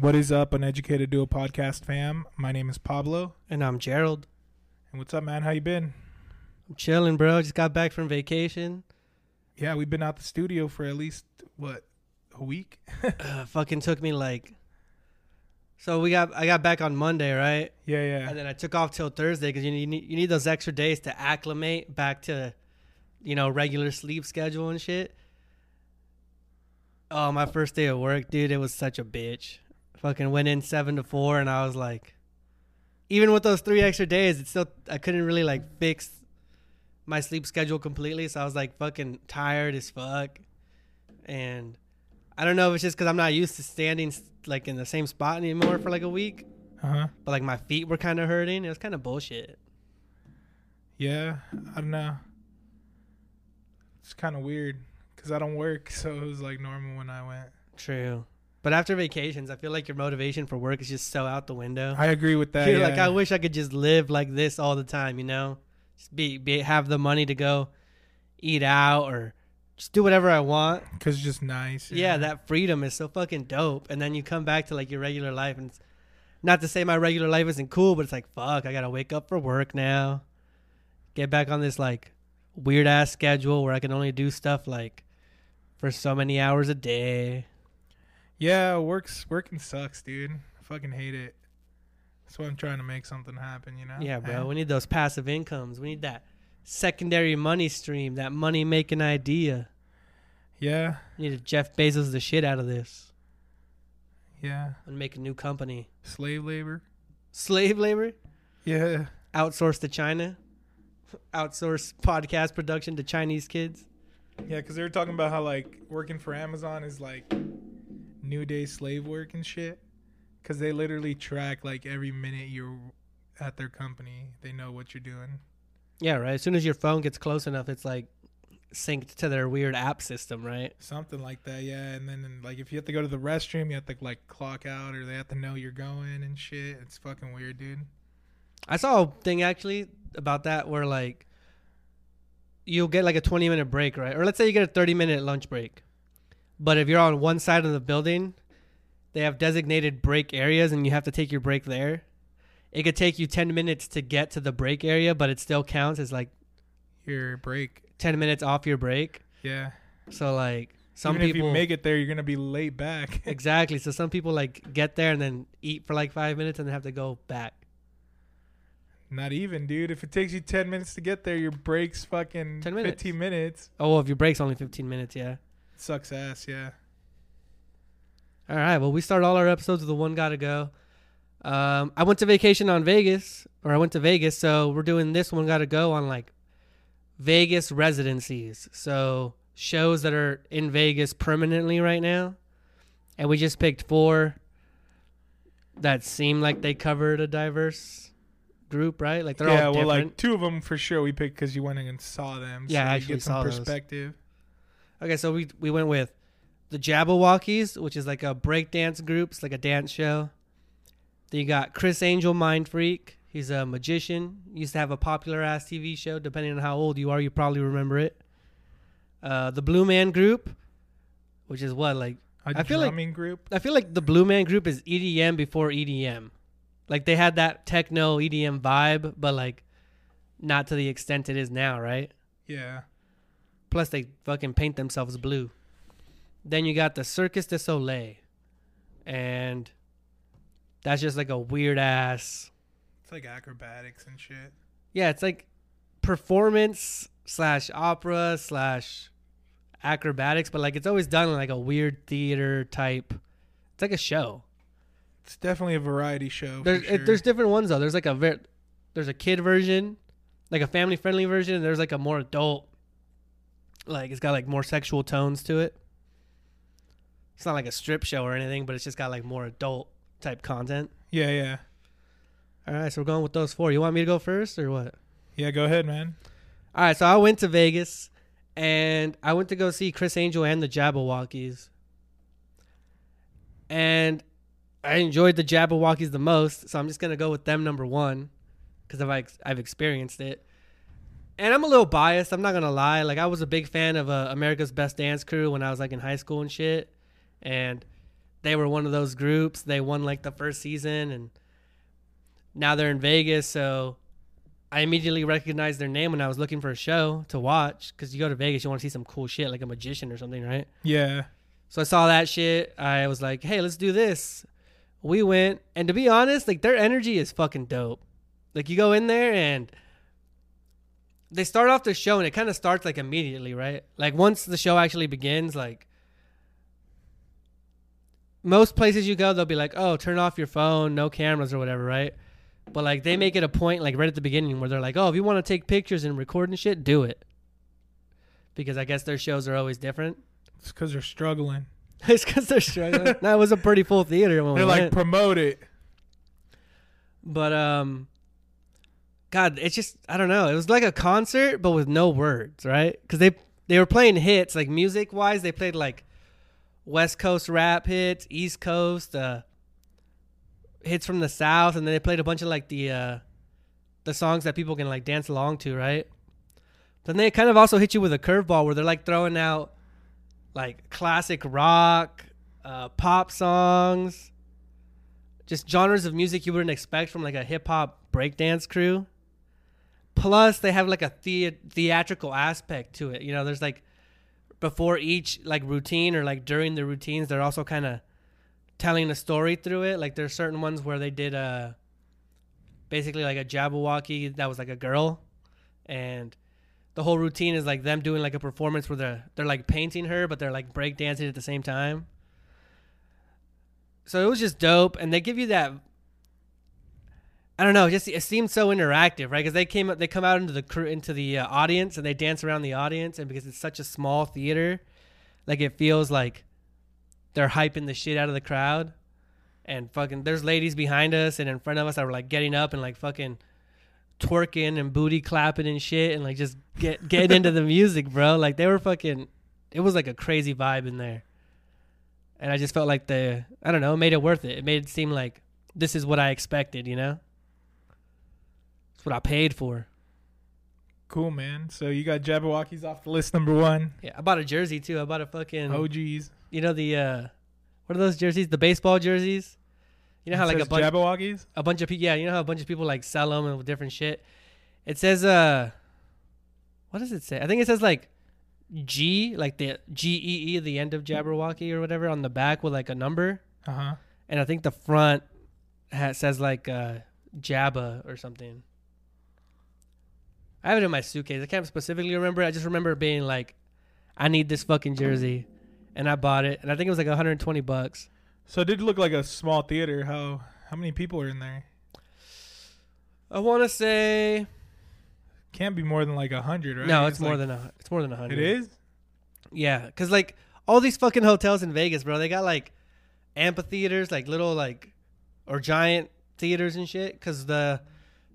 What is up, Uneducated Duo Podcast fam? My name is Pablo. And I'm Gerald. And what's up, man? How you been? I'm chilling, bro. Just got back from vacation. Yeah, we've been out the studio for at least what a week. uh, fucking took me like. So we got I got back on Monday, right? Yeah, yeah. And then I took off till Thursday because you need you need those extra days to acclimate back to, you know, regular sleep schedule and shit. Oh, my first day of work, dude, it was such a bitch. Fucking went in seven to four, and I was like, even with those three extra days, it's still I couldn't really like fix my sleep schedule completely. So I was like fucking tired as fuck, and I don't know if it's just because I'm not used to standing like in the same spot anymore for like a week. Uh huh. But like my feet were kind of hurting. It was kind of bullshit. Yeah, I don't know. It's kind of weird because I don't work, so it was like normal when I went. True. But after vacations, I feel like your motivation for work is just so out the window. I agree with that. Yeah. like, I wish I could just live like this all the time, you know? Just be, be have the money to go eat out or just do whatever I want. Cause it's just nice. Yeah, that freedom is so fucking dope. And then you come back to like your regular life, and not to say my regular life isn't cool, but it's like, fuck, I gotta wake up for work now. Get back on this like weird ass schedule where I can only do stuff like for so many hours a day. Yeah, works working sucks, dude. I fucking hate it. That's why I'm trying to make something happen, you know? Yeah, bro. And- We need those passive incomes. We need that secondary money stream, that money making idea. yeah, We need to Jeff Bezos the shit out of this yeah. and make a new company. Slave labor. Slave labor, Yeah. outsource to China, outsource podcast production to Chinese kids. Yeah, because they were talking about how like working for Amazon is like new day slave work and shit. Because they literally track like every minute you're at their company. They know what you're doing. Yeah, right. As soon as your phone gets close enough, it's like synced to their weird app system, right? Something like that, yeah. And then like if you have to go to the restroom, you have to like clock out, or they have to know you're going and shit. It's fucking weird, dude. I saw a thing actually about that where like you'll get like a 20 minute break, right? Or let's say you get a 30 minute lunch break. But if you're on one side of the building, they have designated break areas and you have to take your break there. It could take you 10 minutes to get to the break area, but it still counts as like Your break, 10 minutes off your break. yeah. So like some Even people if you make it there, you're gonna be late back. Exactly. So some people like get there and then eat for like 5 minutes and then have to go back. Not even, dude. If it takes you ten minutes to get there, your break's fucking 10 minutes. fifteen minutes. Oh, well, if your break's only 15 minutes, yeah. Sucks ass, yeah. All right. Well, we start all our episodes with the one gotta go. Um, I went to vacation on Vegas, or I went to Vegas, so we're doing this one gotta go on like Vegas residencies. So shows that are in Vegas permanently right now, and we just picked four that seem like they covered a diverse group, right? Like they're yeah, all yeah. well, different. like two of them for sure we picked because you went in and saw them. Yeah, I actually get some saw those. Okay, so we we went with the Jabbawockeez, which is like a breakdance group. It's like a dance show. Then you got Chris Angel, Mind Freak. He's a magician. Used to have a popular ass TV show. Depending on how old you are, you probably remember it. Uh, the Blue Man Group, which is what like A I feel like- group. I feel like the Blue Man Group is EDM before EDM. Like they had that techno EDM vibe, but like not to the extent it is now, right? Yeah, Plus, they fucking paint themselves blue. Then you got the Circus du Soleil, and that's just like a weird ass. it's like acrobatics and shit. Yeah, it's like performance slash opera slash acrobatics, but like it's always done in like a weird theater type. It's like a show. It's definitely a variety show. There's for it, there's different ones though. There's like a ver- there's a kid version, like a family friendly version, and there's like a more adult, like it's got like more sexual tones to it. It's not like a strip show or anything, but it's just got like more adult type content. Yeah, yeah. All right, so we're going with those four. You want me to go first or what? Yeah, go ahead, man. All right, so I went to Vegas and I went to go see Chris Angel and the Jabbawockeez. And I enjoyed the Jabbawockeez the most, so I'm just going to go with them number 1 cuz I've I've experienced it. And I'm a little biased, I'm not going to lie. Like I was a big fan of uh, America's Best Dance Crew when I was like in high school and shit. And they were one of those groups. They won like the first season and now they're in Vegas, so I immediately recognized their name when I was looking for a show to watch because you go to Vegas, you want to see some cool shit like a magician or something, right? Yeah. So I saw that shit. I was like, hey, let's do this. We went, and to be honest, like their energy is fucking dope. Like you go in there and they start off the show and it kind of starts like immediately, right? Like once the show actually begins, like most places you go, they'll be like, oh, turn off your phone, no cameras or whatever, right? But like they make it a point, like right at the beginning, where they're like, "Oh, if you want to take pictures and record and shit, do it," because I guess their shows are always different. It's because they're struggling. it's because they're struggling. that was a pretty full theater when They're like, went. promote it. but um, God, it's just I don't know. It was like a concert, but with no words, right? Because they they were playing hits, like music wise, they played like West Coast rap hits, East Coast, uh, hits from the South, and then they played a bunch of like the uh, the songs that people can like dance along to, right? Then they kind of also hit you with a curveball where they're like throwing out like classic rock, uh, pop songs, just genres of music you wouldn't expect from like a hip hop breakdance crew. Plus, they have like a the- theatrical aspect to it. You know, there's like before each like routine or like during the routines, they're also kind of telling a story through it. Like there's certain ones where they did a basically like a Jabberwocky that was like a girl, and the whole routine is like them doing like a performance where they're they're like painting her, but they're like breakdancing at the same time. So it was just dope, and they give you that. I don't know, just it seemed so interactive, right? Because they came, they come out into the into the uh, audience and they dance around the audience, and because it's such a small theater, like it feels like they're hyping the shit out of the crowd, and fucking there's ladies behind us and in front of us that were like getting up and like fucking twerking and booty clapping and shit, and like just get getting into the music, bro. Like they were fucking, it was like a crazy vibe in there, and I just felt like the I don't know, it made it worth it. It made it seem like this is what I expected, you know. It's what I paid for. Cool, man. So you got Jabbawockeez off the list number one. Yeah, I bought a jersey too. I bought a fucking Oh, geez. you know the uh what are those jerseys? The baseball jerseys. You know how It like a bunch Jabbawockeez? a bunch of people yeah, you know how a bunch of people like sell them and with different shit. It says uh what does it say? I think it says like G, like the G E E, the end of Jabberwocky or whatever on the back with like a number, Uh huh. and I think the front ha says like uh Jabba or something. I have it in my suitcase. I can't specifically remember. I just remember being like, I need this fucking jersey, and I bought it, and I think it was like 120 bucks. So it did look like a small theater. How how many people are in there? I want to say Can't be more than like a hundred, right? no, it's, more like- than a it's more than a hundred. It is. Yeah, because like all these fucking hotels in Vegas, bro, they got like amphitheaters, like little like or giant theaters and shit. Because the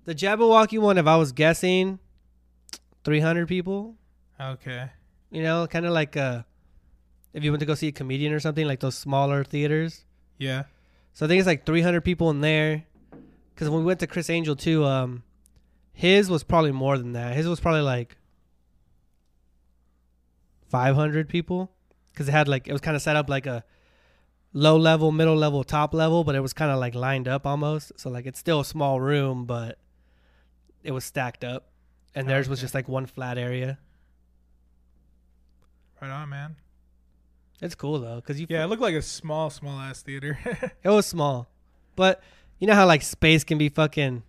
the Jabberwocky one, if I was guessing, 300 people. Okay. You know, kind of like uh, if you went to go see a comedian or something, like those smaller theaters. Yeah. So I think it's like 300 people in there. Because when we went to Chris Angel too, um, his was probably more than that. His was probably like 500 people. Because it had like it was kind of set up like a low level, middle level, top level, but it was kind of like lined up almost. So like it's still a small room, but it was stacked up, and oh, theirs was just like one flat area. Right on, man. It's cool though, because you Yeah, it looked like a small, small ass theater. It was small, but you know how like space can be fucking.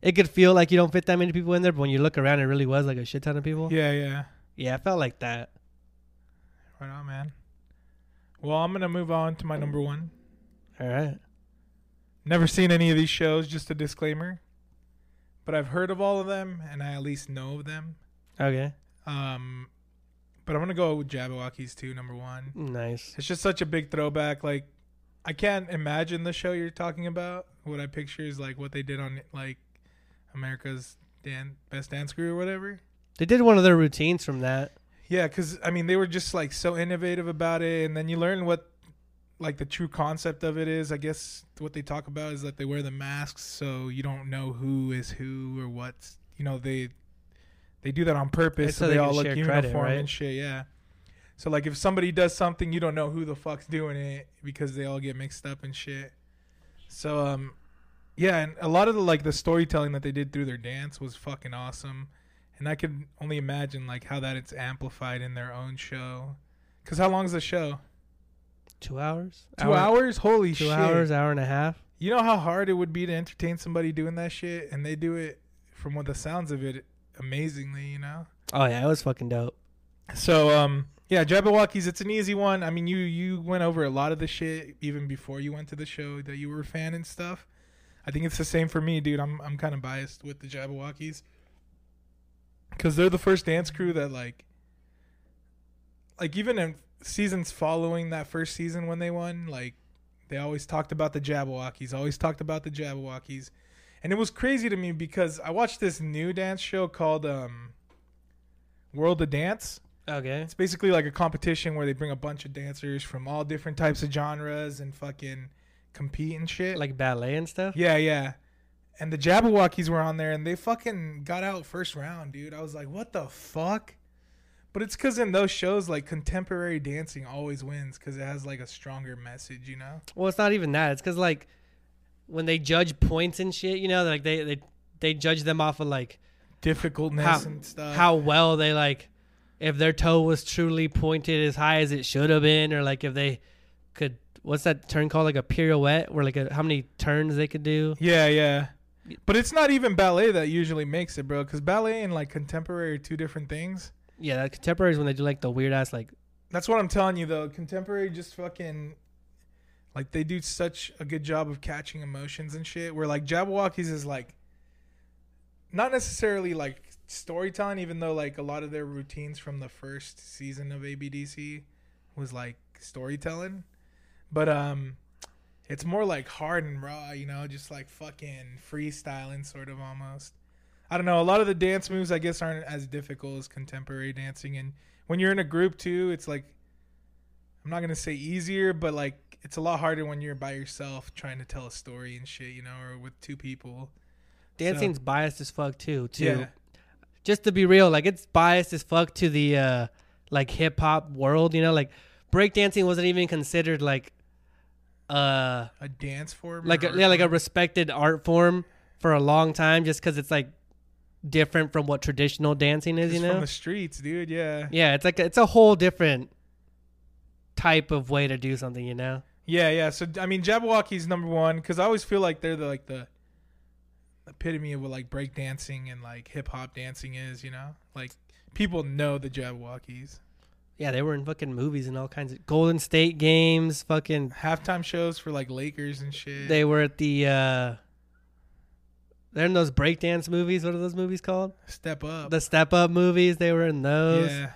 It could feel like you don't fit that many people in there, but when you look around, it really was like a shit ton of people. yeah, yeah. Yeah, it felt like that. Right on, man. Well, I'm gonna move on to my number one. All right. Never seen any of these shows. Just a disclaimer. But I've heard of all of them and I at least know of them. Okay. Um, but I'm gonna go with Jabbawockeez too, number one. Nice. It's just such a big throwback. Like, I can't imagine the show you're talking about. What I picture is like what they did on like America's Dan Best Dance Crew or whatever. They did one of their routines from that. Yeah, because I mean they were just like so innovative about it, and then you learn what like the true concept of it is. I guess what they talk about is that they wear the masks, so you don't know who is who or what's. You know they they do that on purpose, so, so they, they all look uniform credit, right? and shit. Yeah. So like if somebody does something, you don't know who the fuck's doing it because they all get mixed up and shit. So um, yeah, and a lot of the like the storytelling that they did through their dance was fucking awesome, and I could only imagine like how that it's amplified in their own show. Cause how long is the show? Two hours. Two Hour- hours? Holy Two shit! hours, hour and a half. You know how hard it would be to entertain somebody doing that shit, and they do it from what the sounds of it amazingly. You know. Oh yeah, it was fucking dope. So um yeah, Jabbawockeez, it's an easy one. I mean you you went over a lot of the shit even before you went to the show that you were a fan and stuff. I think it's the same for me, dude. I'm I'm kind of biased with the Jabbawockeez cuz they're the first dance crew that like like even in seasons following that first season when they won, like they always talked about the Jabbawockeez, always talked about the Jabbawockeez. And it was crazy to me because I watched this new dance show called um World of Dance. Okay. It's basically like a competition where they bring a bunch of dancers from all different types of genres and fucking compete and shit. Like ballet and stuff. yeah, yeah. And the Jabbawockeez were on there and they fucking got out first round, dude. I was like, what the fuck? But it's because in those shows, like contemporary dancing always wins because it has like a stronger message, you know? Well, it's not even that. It's because like when they judge points and shit, you know, like they they they judge them off of like Difficultness How- and stuff. how well they like if their toe was truly pointed as high as it should have been, or like if they could what's that turn called like a pirouette, where like a, how many turns they could do. Yeah, yeah. But it's not even ballet that usually makes it, bro. Because ballet and like contemporary are two different things. Yeah, that contemporary is when they do like the weird ass like That's what I'm telling you though. Contemporary just fucking like they do such a good job of catching emotions and shit. Where like Jabbawockeez is like not necessarily like storytelling, even though like a lot of their routines from the first season of ABDC was like storytelling. But um it's more like hard and raw, you know, just like fucking freestyling sort of almost. I don't know. A lot of the dance moves, I guess, aren't as difficult as contemporary dancing. And when you're in a group too, it's like I'm not gonna say easier, but like it's a lot harder when you're by yourself trying to tell a story and shit, you know, or with two people. dancing's biased as fuck too. Too. Yeah, Just to be real, like it's biased as fuck to the uh like hip hop world. You know, like breakdancing wasn't even considered like uh a dance form, like a, yeah like a respected art form for a long time just because it's like different from what traditional dancing is. You know. from the streets, dude. Yeah, Yeah, it's like it's a whole different type of way to do something, you know. yeah, yeah. So I mean, Jabbawockeez number one because I always feel like they're the like the epitome of what like breakdancing and like hip hop dancing is. You know, like people know the Jabbawockeez. Yeah, they were in fucking movies and all kinds of Golden State games, fucking Halftime shows for like Lakers and shit. they were at the uh they're in those breakdance movies. What are those movies called? Step up. The Step Up movies. They were in those. Yeah.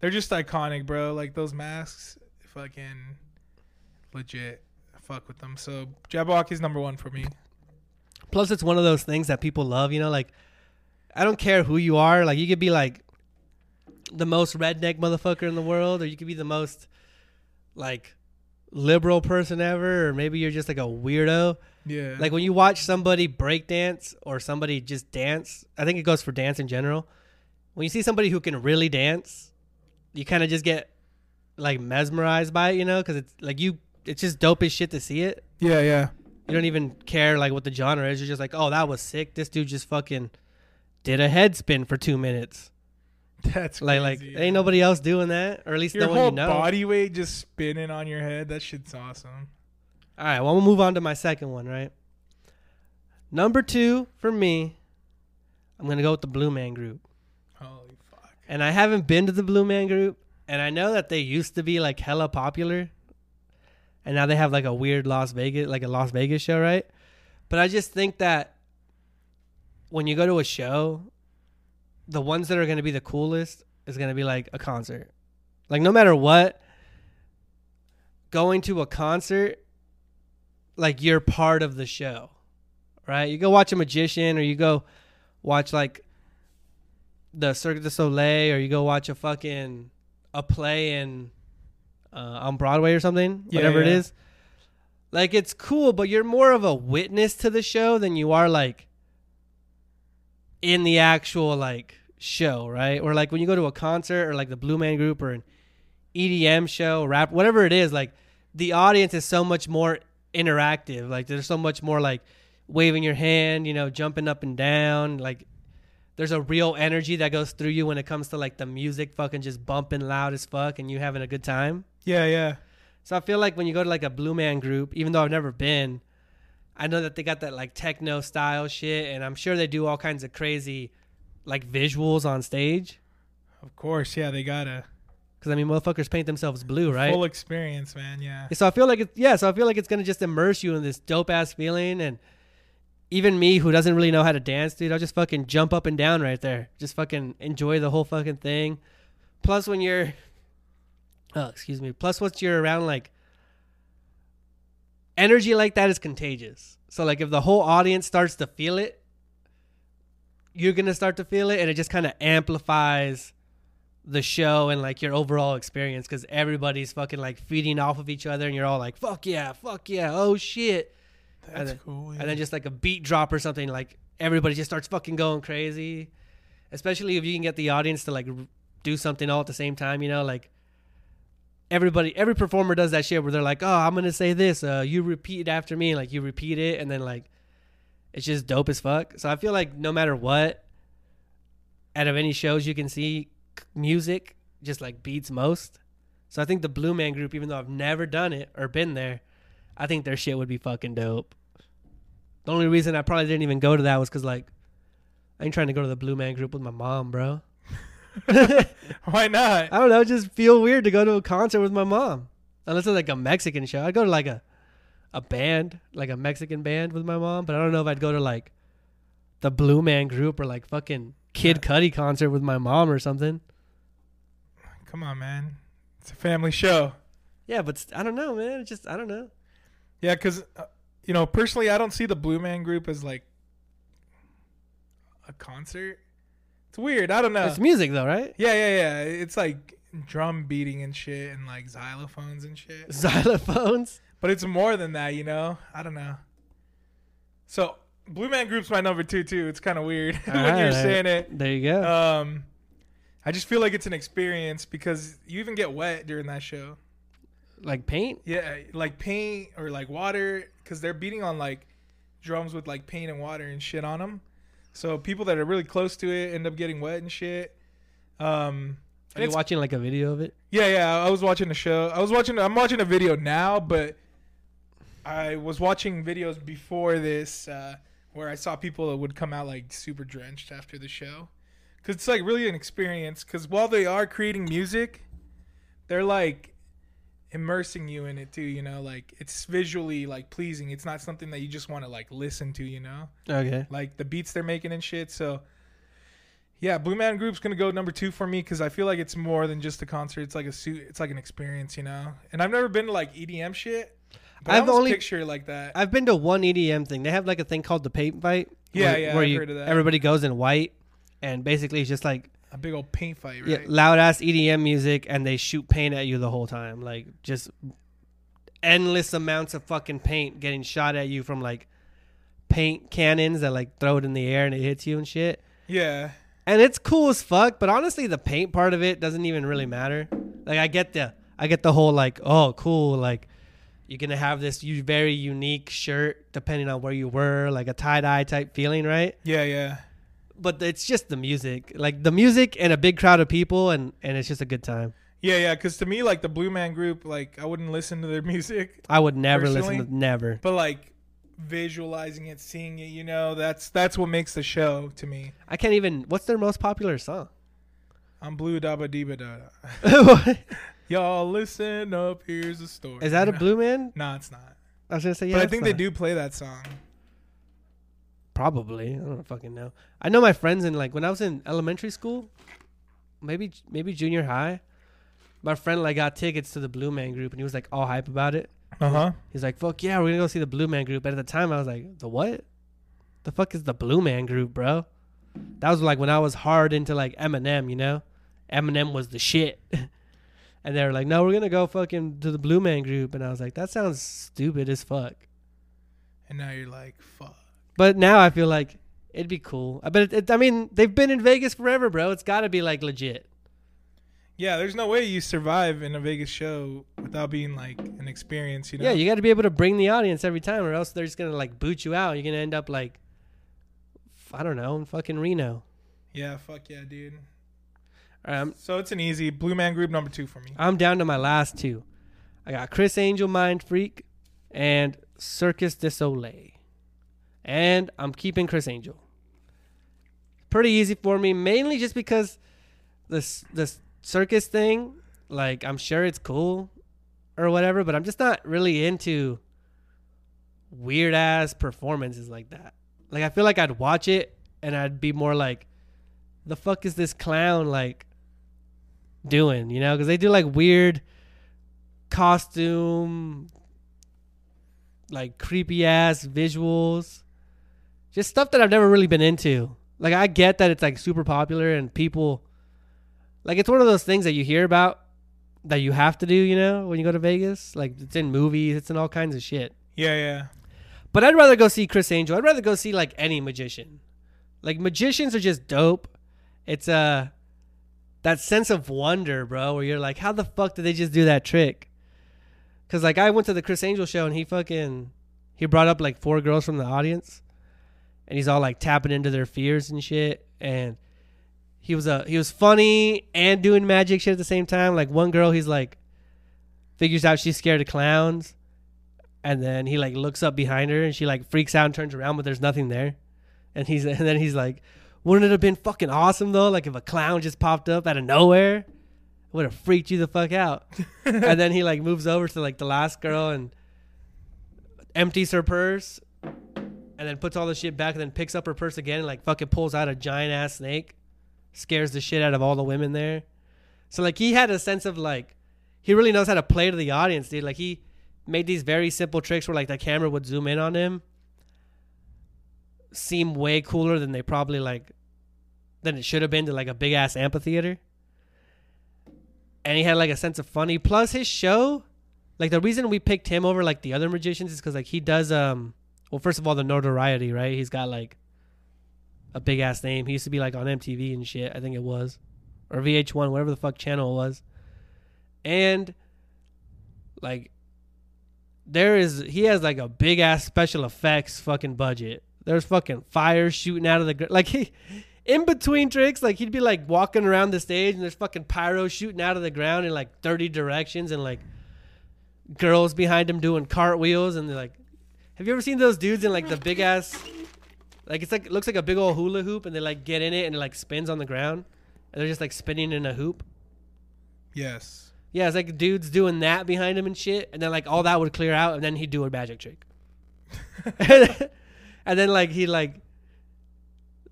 They're just iconic, bro. Like those masks, fucking legit. Fuck with them. So Jabbawockeez number one for me. Plus, it's one of those things that people love. You know, like I don't care who you are. Like you could be like the most redneck motherfucker in the world, or you could be the most like liberal person ever, or maybe you're just like a weirdo. Yeah. Like when you watch somebody break dance or somebody just dance, I think it goes for dance in general. When you see somebody who can really dance, you kind of just get like mesmerized by it, you know, because it's like you, it's just dope as shit to see it. yeah, yeah. You don't even care like what the genre is. You're just like, oh, that was sick. This dude just fucking did a head spin for two minutes. That's Like, like crazy, ain't nobody else doing that, or at least Your no one whole you know. body weight just spinning on your head. That shit's awesome. All right, well, we'll move on to my second one, right? Number two for me, I'm gonna go with the Blue Man Group, Holy fuck. and I haven't been to the Blue Man Group, and I know that they used to be like hella popular, and now they have like a weird Las Vegas, like a Las Vegas show, right? But I just think that when you go to a show, the ones that are going to be the coolest is going to be like a concert. Like no matter what, going to a concert, like you're part of the show, right? You go watch a magician, or you go watch like the Cirque du Soleil, or you go watch a fucking a play in uh, on Broadway or something, Yeah, whatever it yeah. is. Like it's cool, but you're more of a witness to the show than you are like in the actual like show, right? Or like when you go to a concert or like the Blue Man Group or an EDM show, rap, whatever it is, like the audience is so much more interactive. Like there's so much more like waving your hand, you know, jumping up and down. Like there's a real energy that goes through you when it comes to like the music fucking just bumping loud as fuck and you having a good time. Yeah, yeah. So I feel like when you go to like a Blue Man group, even though I've never been, I know that they got that like techno style shit, and I'm sure they do all kinds of crazy like visuals on stage. Of course, yeah. They gotta Because I mean, motherfuckers paint themselves blue, right? full experience, man. Yeah. So I feel like it's yeah. So I feel like it's gonna just immerse you in this dope ass feeling, and even me who doesn't really know how to dance, dude, I'll just fucking jump up and down right there, just fucking enjoy the whole fucking thing. Plus, when you're, oh excuse me. Plus, once you're around like energy like that is contagious. So like if the whole audience starts to feel it, you're gonna start to feel it, and it just kind of amplifies the show and like your overall experience because everybody's fucking like feeding off of each other and you're all like fuck yeah fuck yeah oh shit That's then- cool. Yeah. and then just like a beat drop or something like everybody just starts fucking going crazy especially if you can get the audience to like r- do something all at the same time you know like everybody every performer does that shit where they're like oh i'm gonna say this uh you repeat after me like you repeat it and then like it's just dope as fuck so i feel like no matter what out of any shows you can see music just like beats most so i think the blue man group even though i've never done it or been there i think their shit would be fucking dope the only reason i probably didn't even go to that was because like i ain't trying to go to the blue man group with my mom bro Why not? I don't know, it just feel weird to go to a concert with my mom. Unless it's like a Mexican show. I'd go to like a a band, like a Mexican band with my mom, but I don't know if I'd go to like the Blue Man group or like fucking Kid Cudi concert with my mom or something. Come on, man. It's a family show. Yeah, but I don't know, man. It's just I don't know. Yeah, because uh, you know, personally, I don't see the Blue Man Group as like a concert. It's weird. I don't know. It's music though, right? yeah, yeah, yeah. It's like drum beating and shit, and like xylophones and shit. Xylophones. But it's more than that, you know. I don't know. So Blue Man Group's my number two too. It's kind of weird when you're Alright. saying it. There you go. Um, I just feel like it's an experience because you even get wet during that show. like paint? Yeah, like paint or like water, because they're beating on like drums with like paint and water and shit on them. So people that are really close to it end up getting wet and shit. Um, Are you watching like a video of it? yeah, yeah. I was watching the show. I was watching. I'm watching a video now, but I was watching videos before this uh, where I saw people that would come out like super drenched after the show, because it's like really an experience. Because while they are creating music, they're like immersing you in it too. You know, like it's visually like pleasing. It's not something that you just want to like listen to. You know Okay. like the beats they're making and shit. So, yeah, Blue Man Group's gonna go number two for me because I feel like it's more than just a concert. It's like a suit. It's like an experience, you know. And I've never been to like EDM shit. But I've only- picture like that. I've been to one EDM thing. They have like a thing called the paint fight. Yeah, where, yeah, Where I've you, heard of that. everybody goes in white, and basically it's just like a big old paint fight, yeah, loud ass EDM music, and they shoot paint at you the whole time. Like just endless amounts of fucking paint getting shot at you from like paint cannons that like throw it in the air and it hits you and shit. Yeah, And it's cool as fuck, but honestly, the paint part of it doesn't even really matter. Like I get the I get the whole like oh cool like you're gonna have this u- very unique shirt depending on where you were like a tie dye type feeling, right? yeah, yeah. But it's just the music, like the music and a big crowd of people, and and it's just a good time. Yeah, yeah, because to me, like the Blue Man Group, like I wouldn't listen to their music, I would never Personally? listen to never. but like visualizing it, seeing it, you know, that's that's what makes the show to me. I can't even. What's their most popular song? I'm Blue Dabba Deba Da. Y'all listen up. Here's a story. Is that a Blue Man? No, it's not. I was gonna say yeah. but I it's think they not. do play that song. Probably. I don't fucking know. I know my friends in like when I was in elementary school, maybe maybe junior high. My friend like got tickets to the Blue Man Group, and he was like all hype about it. Uh huh. He's like, "Fuck yeah, we're gonna go see the Blue Man Group." But at the time, I was like, "The what? The fuck is the Blue Man Group, bro?" That was like when I was hard into like Eminem, you know. Eminem was the shit, and they were like, "No, we're gonna go fucking to the Blue Man Group," and I was like, "That sounds stupid as fuck." And now you're like, fuck. But now I feel like it'd be cool. Uh, but. It, it, I mean, they've been in Vegas forever, bro. It's got to be like legit. Yeah, there's no way you survive in a Vegas show without being like an experience. You know. Yeah, you got to be able to bring the audience every time, or else they're just gonna like boot you out. You're gonna end up like, I don't know, in fucking Reno. Yeah. Fuck yeah, dude. Um, So it's an easy Blue Man Group number two for me. I'm down to my last two. I got Chris Angel, Mind Freak, and Circus du Soleil, and I'm keeping Chris Angel. Pretty easy for me, mainly just because this this circus thing, like I'm sure it's cool or whatever, but I'm just not really into weird ass performances like that. Like I feel like I'd watch it and I'd be more like, the fuck is this clown like doing? You know, because they do like weird costume, like creepy ass visuals, just stuff that I've never really been into. Like I get that it's like super popular and people like it's one of those things that you hear about that you have to do, you know, when you go to Vegas. Like it's in movies, it's in all kinds of shit. Yeah, yeah. But I'd rather go see Chris Angel. I'd rather go see like any magician. Like magicians are just dope. It's uh that sense of wonder, bro, where you're like, how the fuck did they just do that trick? Cause like I went to the Chris Angel show and he fucking he brought up like four girls from the audience, and he's all like tapping into their fears and shit. And he was a he was funny and doing magic shit at the same time. Like one girl, he's like figures out she's scared of clowns, and then he like looks up behind her and she like freaks out and turns around, but there's nothing there. And he's and then he's like, wouldn't it have been fucking awesome though? Like if a clown just popped up out of nowhere, would have freaked you the fuck out. and then he like moves over to like the last girl and empties her purse and then puts all the shit back and then picks up her purse again and like fucking pulls out a giant ass snake. Scares the shit out of all the women there. So like he had a sense of like he really knows how to play to the audience, dude. Like he made these very simple tricks where like the camera would zoom in on him seem way cooler than they probably like than it should have been to like a big ass amphitheater. And he had like a sense of funny. Plus his show, like the reason we picked him over like the other magicians is because like he does um well first of all the notoriety, right? He's got like a big ass name. He used to be like on MTV and shit, I think it was. Or VH1, whatever the fuck channel it was. And like there is he has like a big ass special effects fucking budget. There's fucking fire shooting out of the gr- like he in between tricks like he'd be like walking around the stage and there's fucking pyro shooting out of the ground in like 30 directions and like girls behind him doing cartwheels and they're like have you ever seen those dudes in like the big ass like it's like it looks like a big old hula hoop and they like get in it and it like spins on the ground and they're just like spinning in a hoop Yes. yeah, it's like dudes doing that behind him and shit, and then like all that would clear out, and then he'd do a magic trick. and then like he like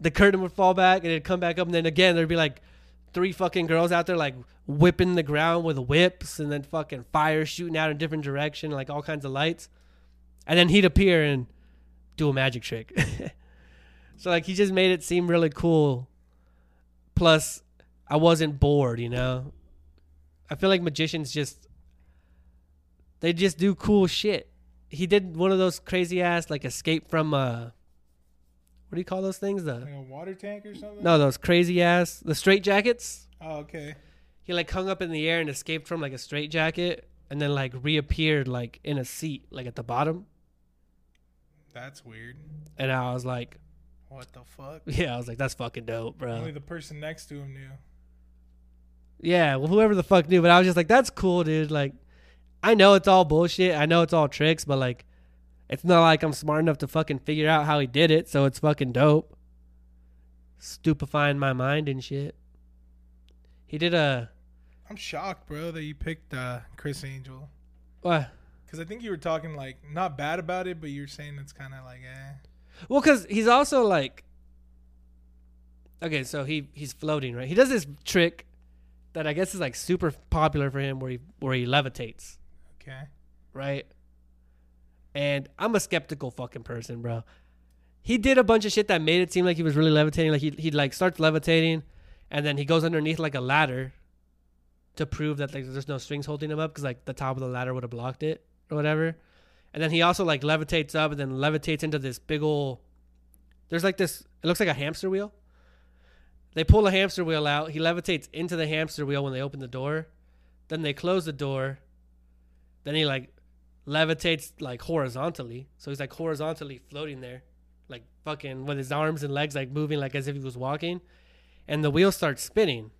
the curtain would fall back and it'd come back up, and then again there'd be like three fucking girls out there like whipping the ground with whips, and then fucking fire shooting out in different direction, like all kinds of lights, and then he'd appear and do a magic trick. so like he just made it seem really cool. Plus, I wasn't bored, you know. I feel like magicians just they just do cool shit. He did one of those crazy ass like escape from uh what do you call those things? The Like a water tank or something? no, those crazy ass the straight jackets. Oh, okay. He like hung up in the air and escaped from like a straight jacket and then like reappeared like in a seat like at the bottom. That's weird. And I was like, What the fuck? yeah, I was like that's fucking dope, bro. Only the person next to him knew. Yeah, well, whoever the fuck knew, but I was just like, that's cool, dude. Like, I know it's all bullshit. I know it's all tricks, but like, it's not like I'm smart enough to fucking figure out how he did it, so it's fucking dope. Stupefying my mind and shit. He did a I'm shocked, bro, that you picked uh, Chris Angel. what? Because I think you were talking like not bad about it, but you're saying it's kind of like eh. Well, because he's also like, okay, so he he's floating, right? He does this trick that I guess is like super popular for him, where he where he levitates, Okay. right? And I'm a skeptical fucking person, bro. He did a bunch of shit that made it seem like he was really levitating. Like he he like starts levitating, and then he goes underneath like a ladder to prove that like there's no strings holding him up because like the top of the ladder would have blocked it or whatever. And then he also like levitates up and then levitates into this big ol' There's like this. It looks like a hamster wheel. They pull a hamster wheel out. He levitates into the hamster wheel when they open the door. Then they close the door. Then he like levitates like horizontally. So he's like horizontally floating there, like fucking with his arms and legs like moving like as if he was walking. And the wheel starts spinning,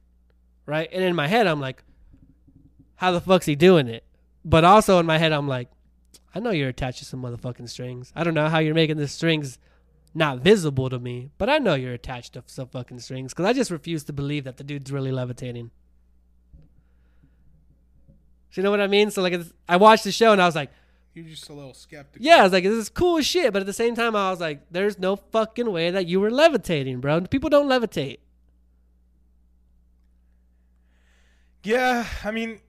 right? And in my head, I'm like, how the fuck's he doing it? But also in my head, I'm like, I know you're attached to some motherfucking strings. I don't know how you're making the strings not visible to me, but I know you're attached to some fucking strings because I just refuse to believe that the dude's really levitating. So you know what I mean? So like, it's, I watched the show and I was like, You're just a little skeptical. yeah, I was like, this is cool as shit. But at the same time, I was like, there's no fucking way that you were levitating, bro. People don't levitate. Yeah, I mean,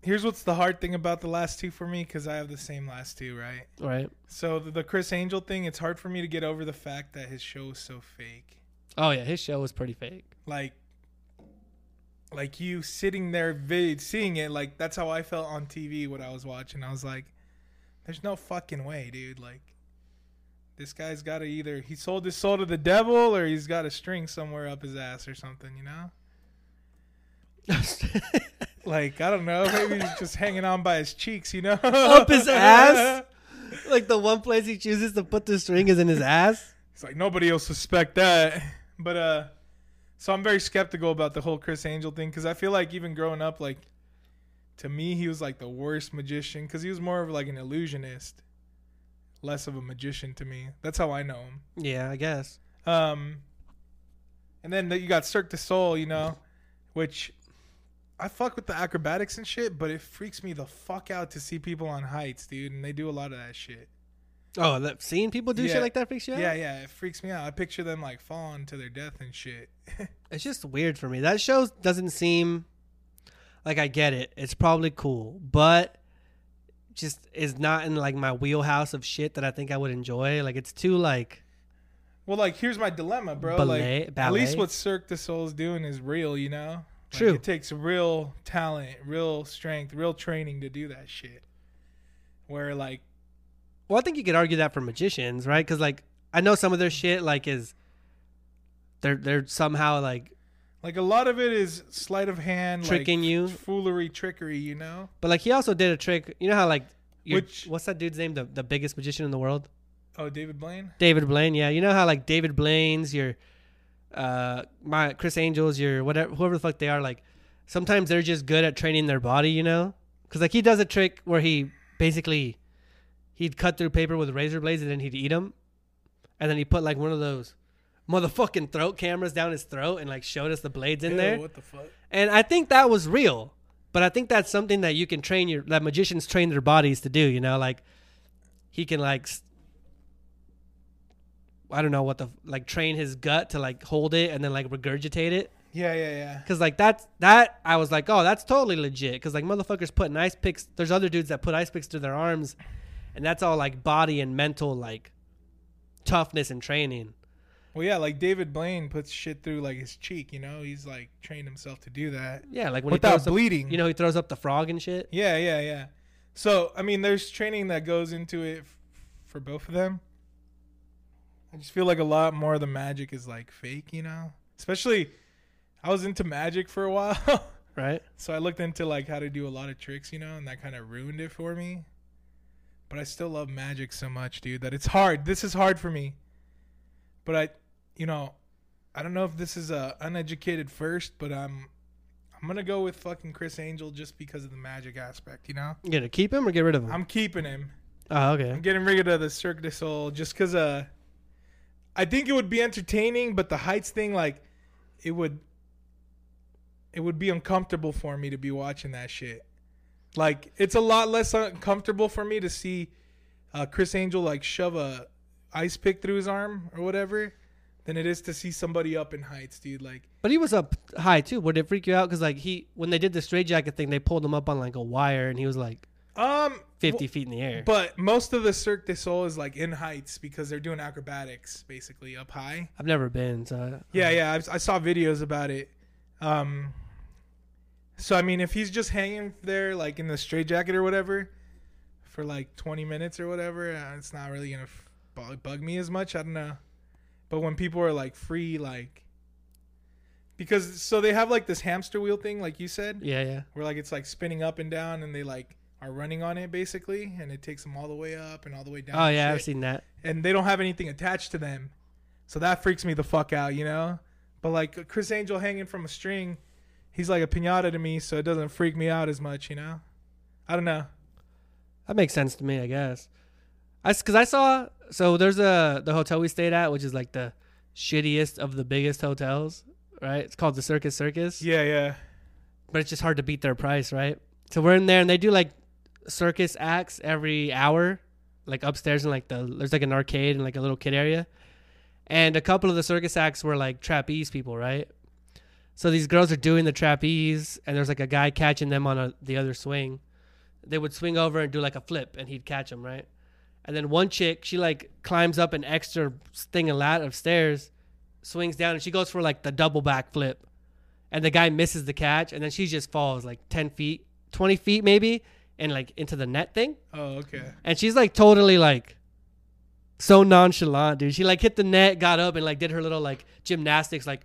here's what's the hard thing about the last two for me because I have the same last two, right? Right? So the, the Chris Angel thing, it's hard for me to get over the fact that his show is so fake. Oh yeah, his show was pretty fake. Like, like you sitting there, vid, seeing it, like that's how I felt on TV when I was watching. I was like, "There's no fucking way, dude." Like, this guy's got to either he sold his soul to the devil or he's got a string somewhere up his ass or something, you know? Like I don't know, maybe he's just hanging on by his cheeks, you know? Up his ass? like the one place he chooses to put the string is in his ass. It's like nobody will suspect that. But uh so I'm very skeptical about the whole Chris Angel thing cuz I feel like even growing up like to me he was like the worst magician cuz he was more of like an illusionist, less of a magician to me. That's how I know him. Yeah, I guess. Um and then you got Cirque du Soleil, you know, which I fuck with the acrobatics and shit, but it freaks me the fuck out to see people on heights, dude, and they do a lot of that shit. Oh, that, seeing people do Yeah. shit like that freaks you out. Yeah, yeah, it freaks me out. I picture them like falling to their death and shit. It's just weird for me. That show doesn't seem like I get it. It's probably cool, but just is not in like my wheelhouse of shit that I think I would enjoy. Like it's too like well, like here's my dilemma, bro. Ballet- like at least what Cirque du Soleil's doing is real, you know. Like, True. It takes real talent, real strength, real training to do that shit. Where like well, I think you could argue that for magicians, right? Because like I know some of their shit like is they're they're somehow like, like a lot of it is sleight of hand, Tricking like, you. foolery, trickery, you know. but like he also did a trick. You know how like your- Which- what's that dude's name? The the biggest magician in the world. Oh, David Blaine. David Blaine, yeah. You know how like David Blaine's your uh my Chris Angels, your whatever whoever the fuck they are, like sometimes they're just good at training their body, you know? Cuz like he does a trick where he basically he'd cut through paper with razor blades and then he'd eat them. And then he put like one of those motherfucking throat cameras down his throat and like showed us the blades in Ew, there. What the fuck? And I think that was real. But I think that's something that you can train your that magicians train their bodies to do, you know, like he can like I don't know what the like train his gut to like hold it and then like regurgitate it. Yeah, yeah, yeah. Cause like that's that I was like, oh, that's totally legit. Cause like motherfuckers putting ice picks. There's other dudes that put ice picks to their arms, and that's all like body and mental like toughness and training. Well, yeah, like David Blaine puts shit through like his cheek. You know, he's like trained himself to do that Yeah, like when without he throws up, bleeding. you know, he throws up the frog and shit. Yeah, yeah, yeah. So I mean, there's training that goes into it f- for both of them. I just feel like a lot more of the magic is like fake, you know. Especially, I was into magic for a while, Right? so I looked into like how to do a lot of tricks, you know, and that kind of ruined it for me. But I still love magic so much, dude, that it's hard. This is hard for me. But I, you know, I don't know if this is a uneducated first, but I'm, I'm gonna go with fucking Chris Angel just because of the magic aspect, you know. You gonna keep him or get rid of him? I'm keeping him. oh, okay. I'm getting rid of the Cirque du Soleil just because uh, I think it would be entertaining, but the heights thing, like, it would, it would be uncomfortable for me to be watching that shit. Like, it's a lot less uncomfortable for me to see uh, Chris Angel like shove a ice pick through his arm or whatever than it is to see somebody up in heights, dude. Like, But he was up high too. Would it freak you out? Because like he, when they did the straight jacket thing, they pulled him up on like a wire, and he was like um, fifty well, feet in the air. But most of the Cirque du Soleil is like in heights because they're doing acrobatics basically up high. I've never been, so I- Yeah, yeah, I, I saw videos about it. Um, so I mean, if he's just hanging there like in the straight jacket or whatever for like 20 minutes or whatever, uh, it's not really gonna f- bug, bug me as much. I don't know. But when people are like free, like because so they have like this hamster wheel thing, like you said, yeah, yeah. where like it's like spinning up and down, and they like are running on it basically, and it takes them all the way up and all the way down. Oh yeah, I've seen that. and they don't have anything attached to them. So that freaks me the fuck out, you know? But like Criss Angel hanging from a string, he's like a pinata to me, so it doesn't freak me out as much, you know? I don't know. That makes sense to me, I guess. I because I saw so there's a the hotel we stayed at, which is like the shittiest of the biggest hotels, right? It's called the Circus Circus, Yeah, yeah. but it's just hard to beat their price, right? So we're in there and they do like circus acts every hour, like upstairs in like the there's like an arcade and like a little kid area, and a couple of the circus acts were like trapeze people, right? So these girls are doing the trapeze, and there's like a guy catching them on a, the other swing. They would swing over and do like a flip, and he'd catch them, right? And then one chick, she like climbs up an extra thing a lat of stairs, swings down, and she goes for like the double back flip. And the guy misses the catch, and then she just falls like 10 feet, 20 feet maybe, and like into the net thing. Oh, okay. And she's like totally like so nonchalant, dude. She like hit the net, got up, and like did her little like gymnastics, like,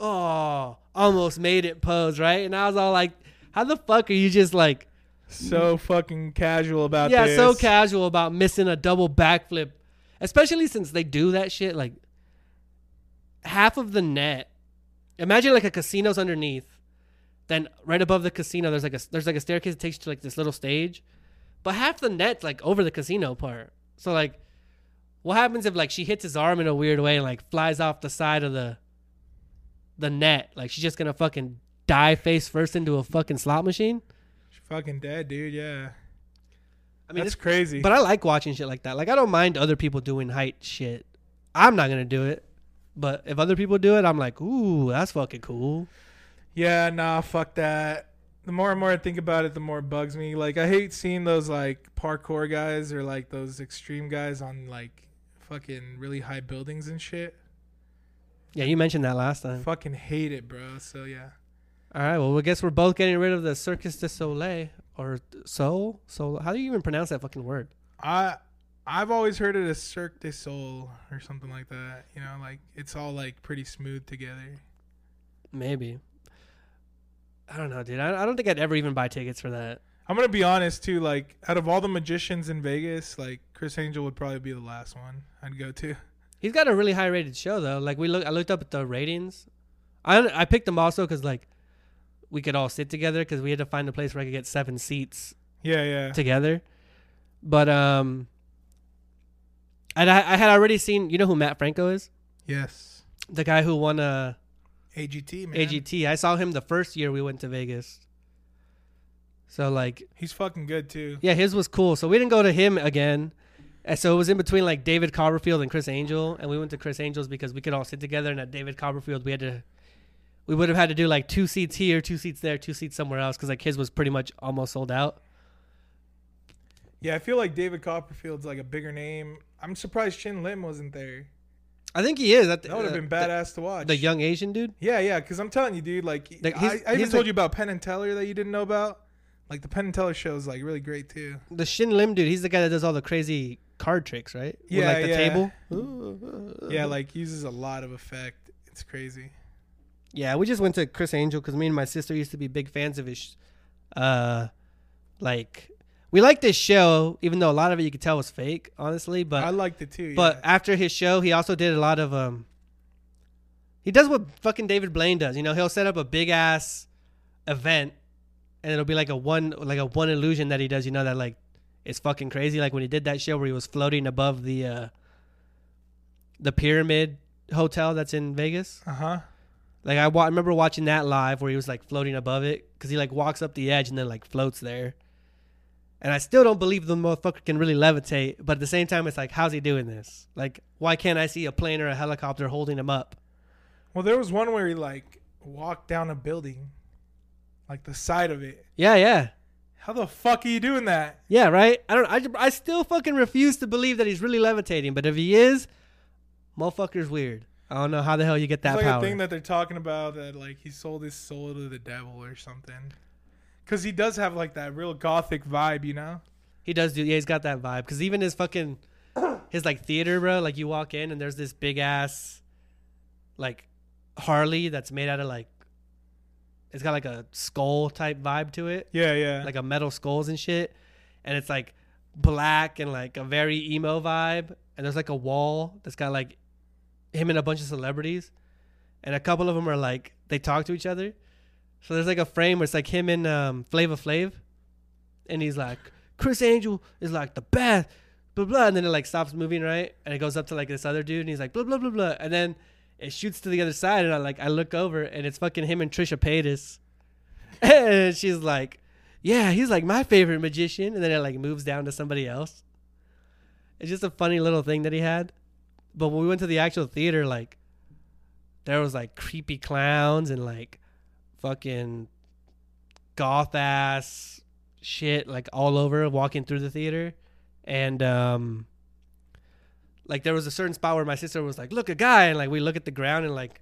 oh, almost made it pose, right? And I was all like, how the fuck are you just like, So fucking casual about yeah, this. so casual about missing a double backflip, especially since they do that shit like half of the net. Imagine like a casino's underneath, then right above the casino there's like a there's like a staircase that takes you to like this little stage, but half the net's like over the casino part. So like, what happens if like she hits his arm in a weird way and like flies off the side of the the net? Like she's just gonna fucking die face first into a fucking slot machine. She's fucking dead, dude. Yeah. I mean, That's it's crazy. But I like watching shit like that. Like I don't mind other people doing height shit. I'm not gonna do it, but if other people do it, I'm like, ooh, that's fucking cool. Yeah, nah, fuck that. The more and more I think about it, the more it bugs me. Like I hate seeing those like parkour guys or like those extreme guys on like fucking really high buildings and shit. Yeah, you mentioned that last time. Fucking hate it, bro. So yeah. All right, well, I guess we're both getting rid of the Circus de Soleil or Soul. Soul. How do you even pronounce that fucking word? I I've always heard it as Cirque de Soleil or something like that. You know, like it's all like pretty smooth together. Maybe. I don't know, dude. I, I don't think I'd ever even buy tickets for that. I'm gonna be honest too. Like out of all the magicians in Vegas, like Criss Angel would probably be the last one I'd go to. He's got a really high rated show though. Like we look, I looked up at the ratings. I I picked him also because like we could all sit together because we had to find a place where I could get seven seats Yeah, yeah. together. But um, and I, I had already seen. You know who Mat Franco is? Yes. The guy who won a AGT man. AGT. I saw him the first year we went to Vegas. So like, He's fucking good too. yeah, his was cool. So we didn't go to him again. And so it was in between like David Copperfield and Criss Angel, and we went to Criss Angel's because we could all sit together. And at David Copperfield, we had to, we would have had to do like two seats here, two seats there, two seats somewhere else because like his was pretty much almost sold out. Yeah, I feel like David Copperfield's like a bigger name. I'm surprised Shin Lim wasn't there. I think he is. That, That would have uh, been badass to watch. The, the young Asian dude. Yeah, yeah, because I'm telling you, dude. Like, Like, I, I even told you about Penn and Teller that you didn't know about. Like the Penn and Teller show is like really great too. The Shin Lim dude, he's the guy that does all the crazy card tricks, right? With, Yeah, like the yeah. table. Yeah, like uses a lot of effect. It's crazy. Yeah, we just went to Criss Angel because me and my sister used to be big fans of his. Uh, like we liked this show, even though a lot of it you could tell was fake, honestly. But I liked it too. but yeah. after his show, he also did a lot of um. He does what fucking David Blaine does. You know, he'll set up a big ass event, and it'll be like a one like a one illusion that he does. You know that like it's fucking crazy. Like when he did that show where he was floating above the uh the pyramid hotel that's in Vegas. uh huh. Like I, wa- I remember watching that live where he was like floating above it because he like walks up the edge and then like floats there. And I still don't believe the motherfucker can really levitate. But at the same time, it's like, how's he doing this? Like, why can't I see a plane or a helicopter holding him up? Well, there was one where he like walked down a building, like the side of it. Yeah, yeah. How the fuck are you doing that? Yeah, right? I don't I, I still fucking refuse to believe that he's really levitating, but if he is, motherfucker's weird. I don't know how the hell you get that it's like power. a thing that they're talking about that like he sold his soul to the devil or something. Cause he does have like that real gothic vibe, you know. he does do yeah, he's got that vibe cuz even his fucking his like theater, bro, like you walk in and there's this big ass like Harley that's made out of like it's got like a skull type vibe to it. Yeah, yeah. like a metal skulls and shit, and it's like black and like a very emo vibe. And there's like a wall that's got like him and a bunch of celebrities, and a couple of them are like they talk to each other. So there's like a frame where it's like him and um, Flava Flav, and he's like Criss Angel is like the best, blah blah, and then it like stops moving right, and it goes up to like this other dude, and he's like blah blah blah blah, and then it shoots to the other side, and I like I look over, and it's fucking him and Trisha Paytas, and she's like yeah, he's like my favorite magician, and then it like moves down to somebody else. It's just a funny little thing that he had. But when we went to the actual theater, like there was like creepy clowns and like fucking goth ass shit like all over walking through the theater. And um like there was a certain spot where my sister was like, Look, a guy and like we look at the ground and like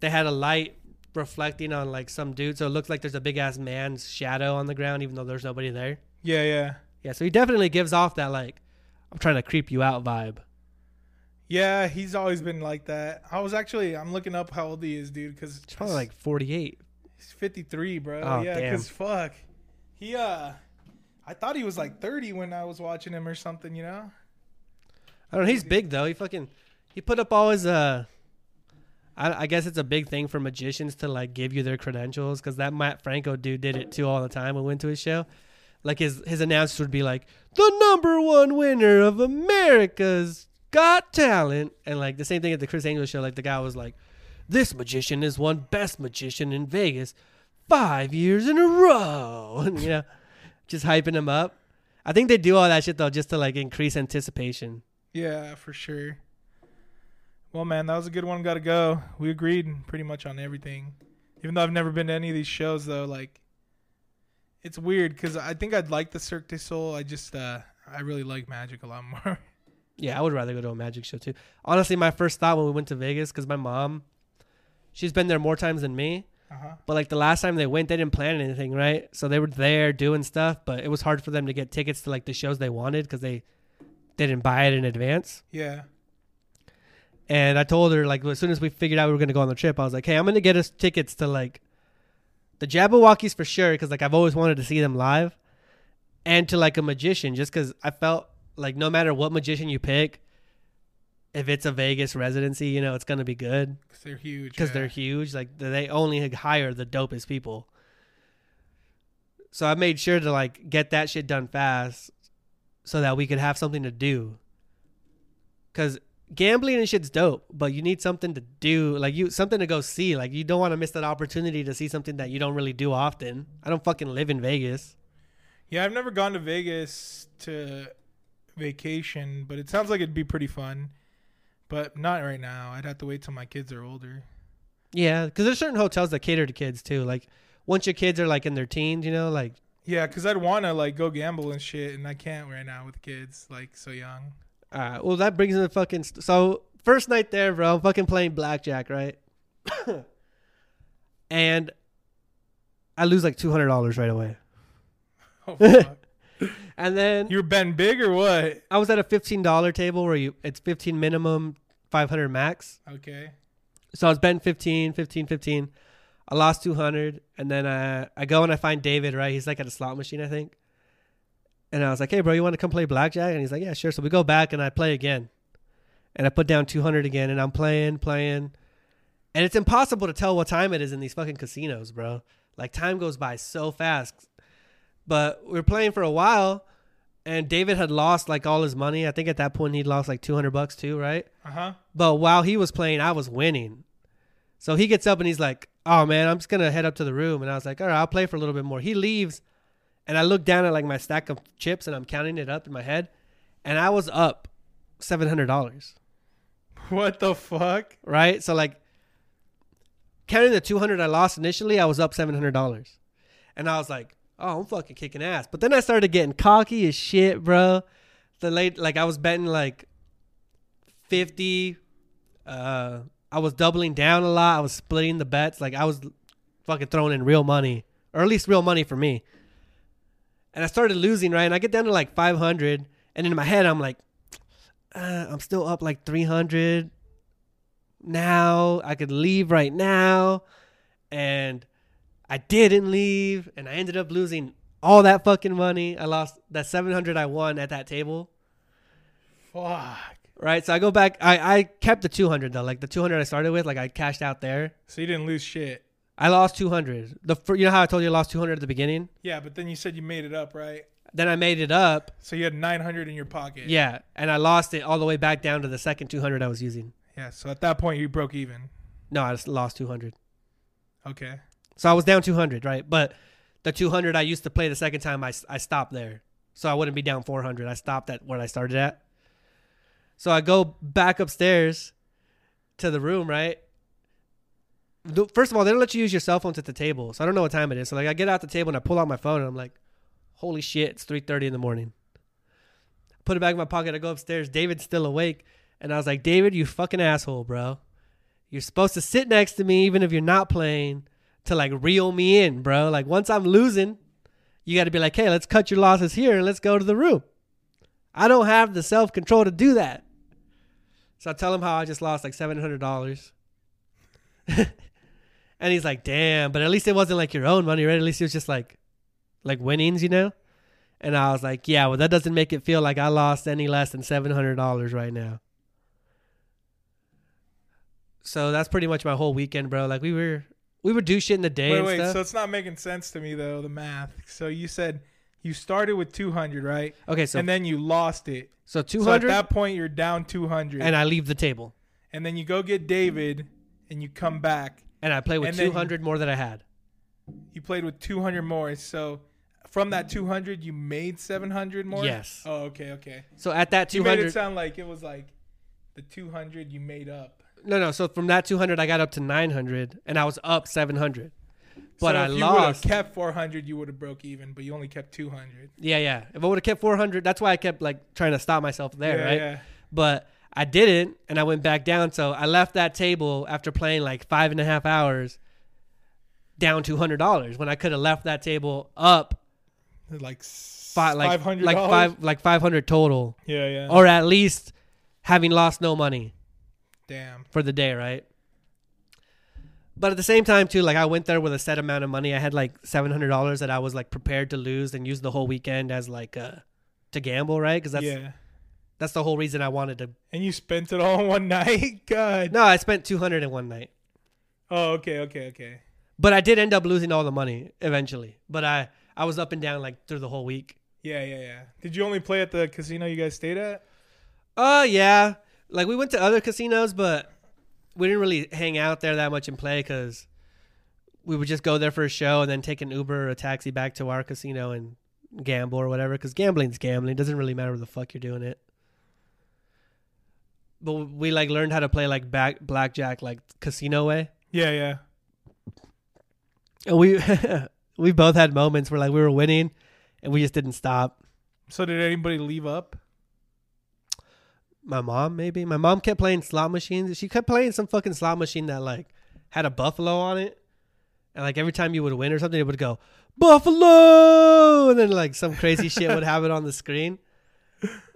they had a light reflecting on like some dude, so it looks like there's a big ass man's shadow on the ground, even though there's nobody there. yeah, yeah. Yeah, so he definitely gives off that like I'm trying to creep you out vibe. Yeah, he's always been like that. I was actually I'm looking up how old he is, dude, because It's probably like 48. he's 53, bro. Oh, yeah, because fuck, he uh, I thought he was like 30 when I was watching him or something, you know. I don't know. He's big though. He fucking he put up all his uh. I, I guess it's a big thing for magicians to like give you their credentials because that Mat Franco dude did it too all the time. when We went to his show. Like his his announcers would be like the number one winner of America's Got Talent, and like the same thing at the Criss Angel show. Like the guy was like, "This magician is one best magician in Vegas, five years in a row," and you know, just hyping him up. I think they do all that shit though just to like increase anticipation. Yeah, for sure. Well, man, that was a good one. Got to go. We agreed pretty much on everything. Even though I've never been to any of these shows, though, like it's weird because I think I'd like the Cirque du Soleil. I just uh I really like Magic a lot more. Yeah, I would rather go to a magic show too. Honestly, my first thought when we went to Vegas, because my mom, she's been there more times than me. uh huh. But like the last time they went, they didn't plan anything, right? So they were there doing stuff, but it was hard for them to get tickets to like the shows they wanted because they didn't buy it in advance. Yeah. And I told her like as soon as we figured out we were gonna go on the trip, I was like, "Hey, I'm gonna get us tickets to like the Jabbawockeez for sure, because like I've always wanted to see them live, and to like a magician, just because I felt like no matter what magician you pick, if it's a Vegas residency, you know it's gonna be good Because they're huge. because yeah. they're huge. Like they only hire the dopest people. So I made sure to like get that shit done fast, so that we could have something to do. Cause gambling and shit's dope, but you need something to do, like you something to go see. Like you don't want to miss that opportunity to see something that you don't really do often. I don't fucking live in Vegas. Yeah, I've never gone to Vegas to vacation, but it sounds like it'd be pretty fun. But not right now. I'd have to wait till my kids are older. Yeah, because there's certain hotels that cater to kids too. Like once your kids are like in their teens, you know, like Yeah, because I'd want to like go gamble and shit, and I can't right now with kids like so young. Uh, well, that brings in the fucking. St- so first night there, bro, I'm fucking playing blackjack, right? and I lose like two hundred dollars right away. Oh, fuck. And then you're betting big or what? I was at a fifteen dollar table where you it's fifteen minimum, five hundred max. Okay. So I was betting 15, 15, 15. I lost 200. And then uh, I go and I find David, right? He's like at a slot machine, I think. And I was like, hey, bro, you want to come play blackjack? And he's like, yeah, sure. So we go back and I play again. And I put down 200 again and I'm playing, playing. And it's impossible to tell what time it is in these fucking casinos, bro. Like time goes by so fast. But we're playing for a while and David had lost like all his money. I think at that point he'd lost like 200 bucks too, right? Uh huh. But while he was playing, I was winning. So he gets up and he's like, "Oh man, I'm just gonna head up to the room." And I was like, "All right, I'll play for a little bit more." He leaves, and I look down at like my stack of chips and I'm counting it up in my head, and I was up seven hundred dollars. What the fuck? Right, so like counting the two hundred I lost initially, I was up seven hundred dollars, and I was like, oh, I'm fucking kicking ass. But then I started getting cocky as shit, bro. The late like I was betting like fifty. Uh, I was doubling down a lot. I was splitting the bets. Like I was fucking throwing in real money, or at least real money for me. And I started losing, right? And I get down to like 500, and in my head, I'm like, uh, I'm still up like 300 now. I could leave right now, and I didn't leave, and I ended up losing all that fucking money. I lost that 700 I won at that table Fuck. Right? So I go back. I, I kept the 200 though, like the 200 I started with, like I cashed out there. So you didn't lose shit. I lost 200. The fir- you know how I told you I lost 200 at the beginning. Yeah, but then you said you made it up, right? Then I made it up, So you had 900 in your pocket. yeah, and I lost it all the way back down to the second 200 I was using. Yeah. So at that point you broke even. No, I just lost 200. Okay. So I was down 200, right? But the 200 I used to play the second time, I, I stopped there. So I wouldn't be down 400. I stopped at where I started at. So I go back upstairs to the room, right? First of all, they don't let you use your cell phones at the table. So I don't know what time it is. So like I get out the table and I pull out my phone and I'm like, holy shit, it's 3.30 in the morning. Put it back in my pocket. I go upstairs. David's still awake. And I was like, David, you fucking asshole, bro. You're supposed to sit next to me even if you're not playing to like reel me in, bro. Like once I'm losing, you got to be like, hey, let's cut your losses here and let's go to the room. I don't have the self control to do that. So I tell him how I just lost like seven hundred dollars, and he's like, "Damn!" But at least it wasn't like your own money, right? At least it was just like, like winnings, you know. And I was like, "Yeah, well, that doesn't make it feel like I lost any less than seven hundred dollars right now." So that's pretty much my whole weekend, bro. Like we were, we would do shit in the day Wait, and wait. stuff. So it's not making sense to me though. The math. So you said you started with 200, right? okay, so and then you lost it. so 200 So at that point you're down 200. and I leave the table, and then you go get David, and you come back. and I play with And then- two hundred more than I had. You played with 200 more. So from that 200, you made 700 more. Yes. Oh, okay, okay. So at that 200 You made it sound like it was like the 200 you made up. no, no. So from that two hundred, I got up to nine hundred, and I was up seven hundred. But so I if you would have lost. kept 400, you would have broke even, but you only kept 200. Yeah, yeah. If I would have kept four hundred, that's why I kept like trying to stop myself there, yeah, right? Yeah. But I didn't, and I went back down. So I left that table after playing like five and a half hours, down two hundred dollars. When I could have left that table up Like five, like 500 like five, like five hundred total, Yeah, yeah. or at least having lost no money. Damn. for the day, right? But at the same time, too, like I went there with a set amount of money. I had like seven hundred dollars that I was like prepared to lose and use the whole weekend as like uh to gamble, right? Because that's yeah. that's the whole reason I wanted to. And you spent it all in one night? God. No, I spent two hundred in one night, Oh, okay, okay, okay. but I did end up losing all the money eventually. But I I was up and down like through the whole week. Yeah, yeah, yeah. Did you only play at the casino you guys stayed at? Oh yeah, like we went to other casinos, but we didn't really hang out there that much and play because we would just go there for a show and then take an Uber or a taxi back to our casino and gamble or whatever. Because gambling's gambling; it doesn't really matter where the fuck you're doing it. But we like learned how to play like back blackjack like casino way, Yeah, yeah. and we we both had moments where like we were winning and we just didn't stop. So did anybody leave up? My mom maybe. My mom kept playing slot machines. She kept playing some fucking slot machine that like had a buffalo on it. And like every time you would win or something it would go buffalo! And then like some crazy shit would happen on the screen.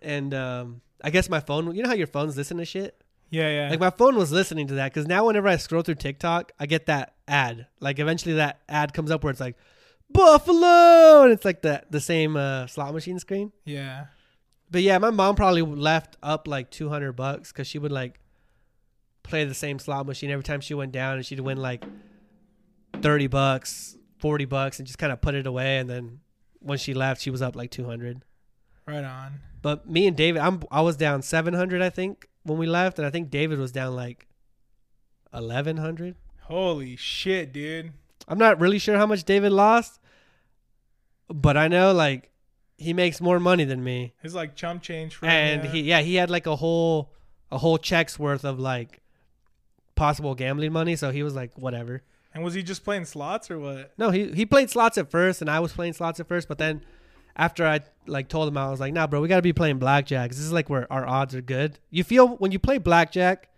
And um i guess my phone you know how your phones listen to shit? Yeah, yeah. like my phone was listening to that because now whenever i scroll through tiktok i get that ad. Like eventually that ad comes up where it's like buffalo! And it's like the the same uh, slot machine screen. Yeah. But yeah, my mom probably left up like two hundred bucks because she would like play the same slot machine every time she went down, and she'd win like thirty bucks, forty bucks, and just kind of put it away. And then when she left, she was up like two hundred. Right on. But me and David, I'm I was down seven hundred, I think, when we left, and I think David was down like eleven hundred. Holy shit, dude. I'm not really sure how much David lost, but I know like he makes more money than me, He's like chump change for and him. he yeah he had like a whole a whole check's worth of like possible gambling money. So he was like whatever. And was he just playing slots or what? No, he he played slots at first, and I was playing slots at first. But then, after I like told him, I was like, "Nah, bro, we gotta be playing blackjack. This is like where our odds are good. You feel when you play blackjack,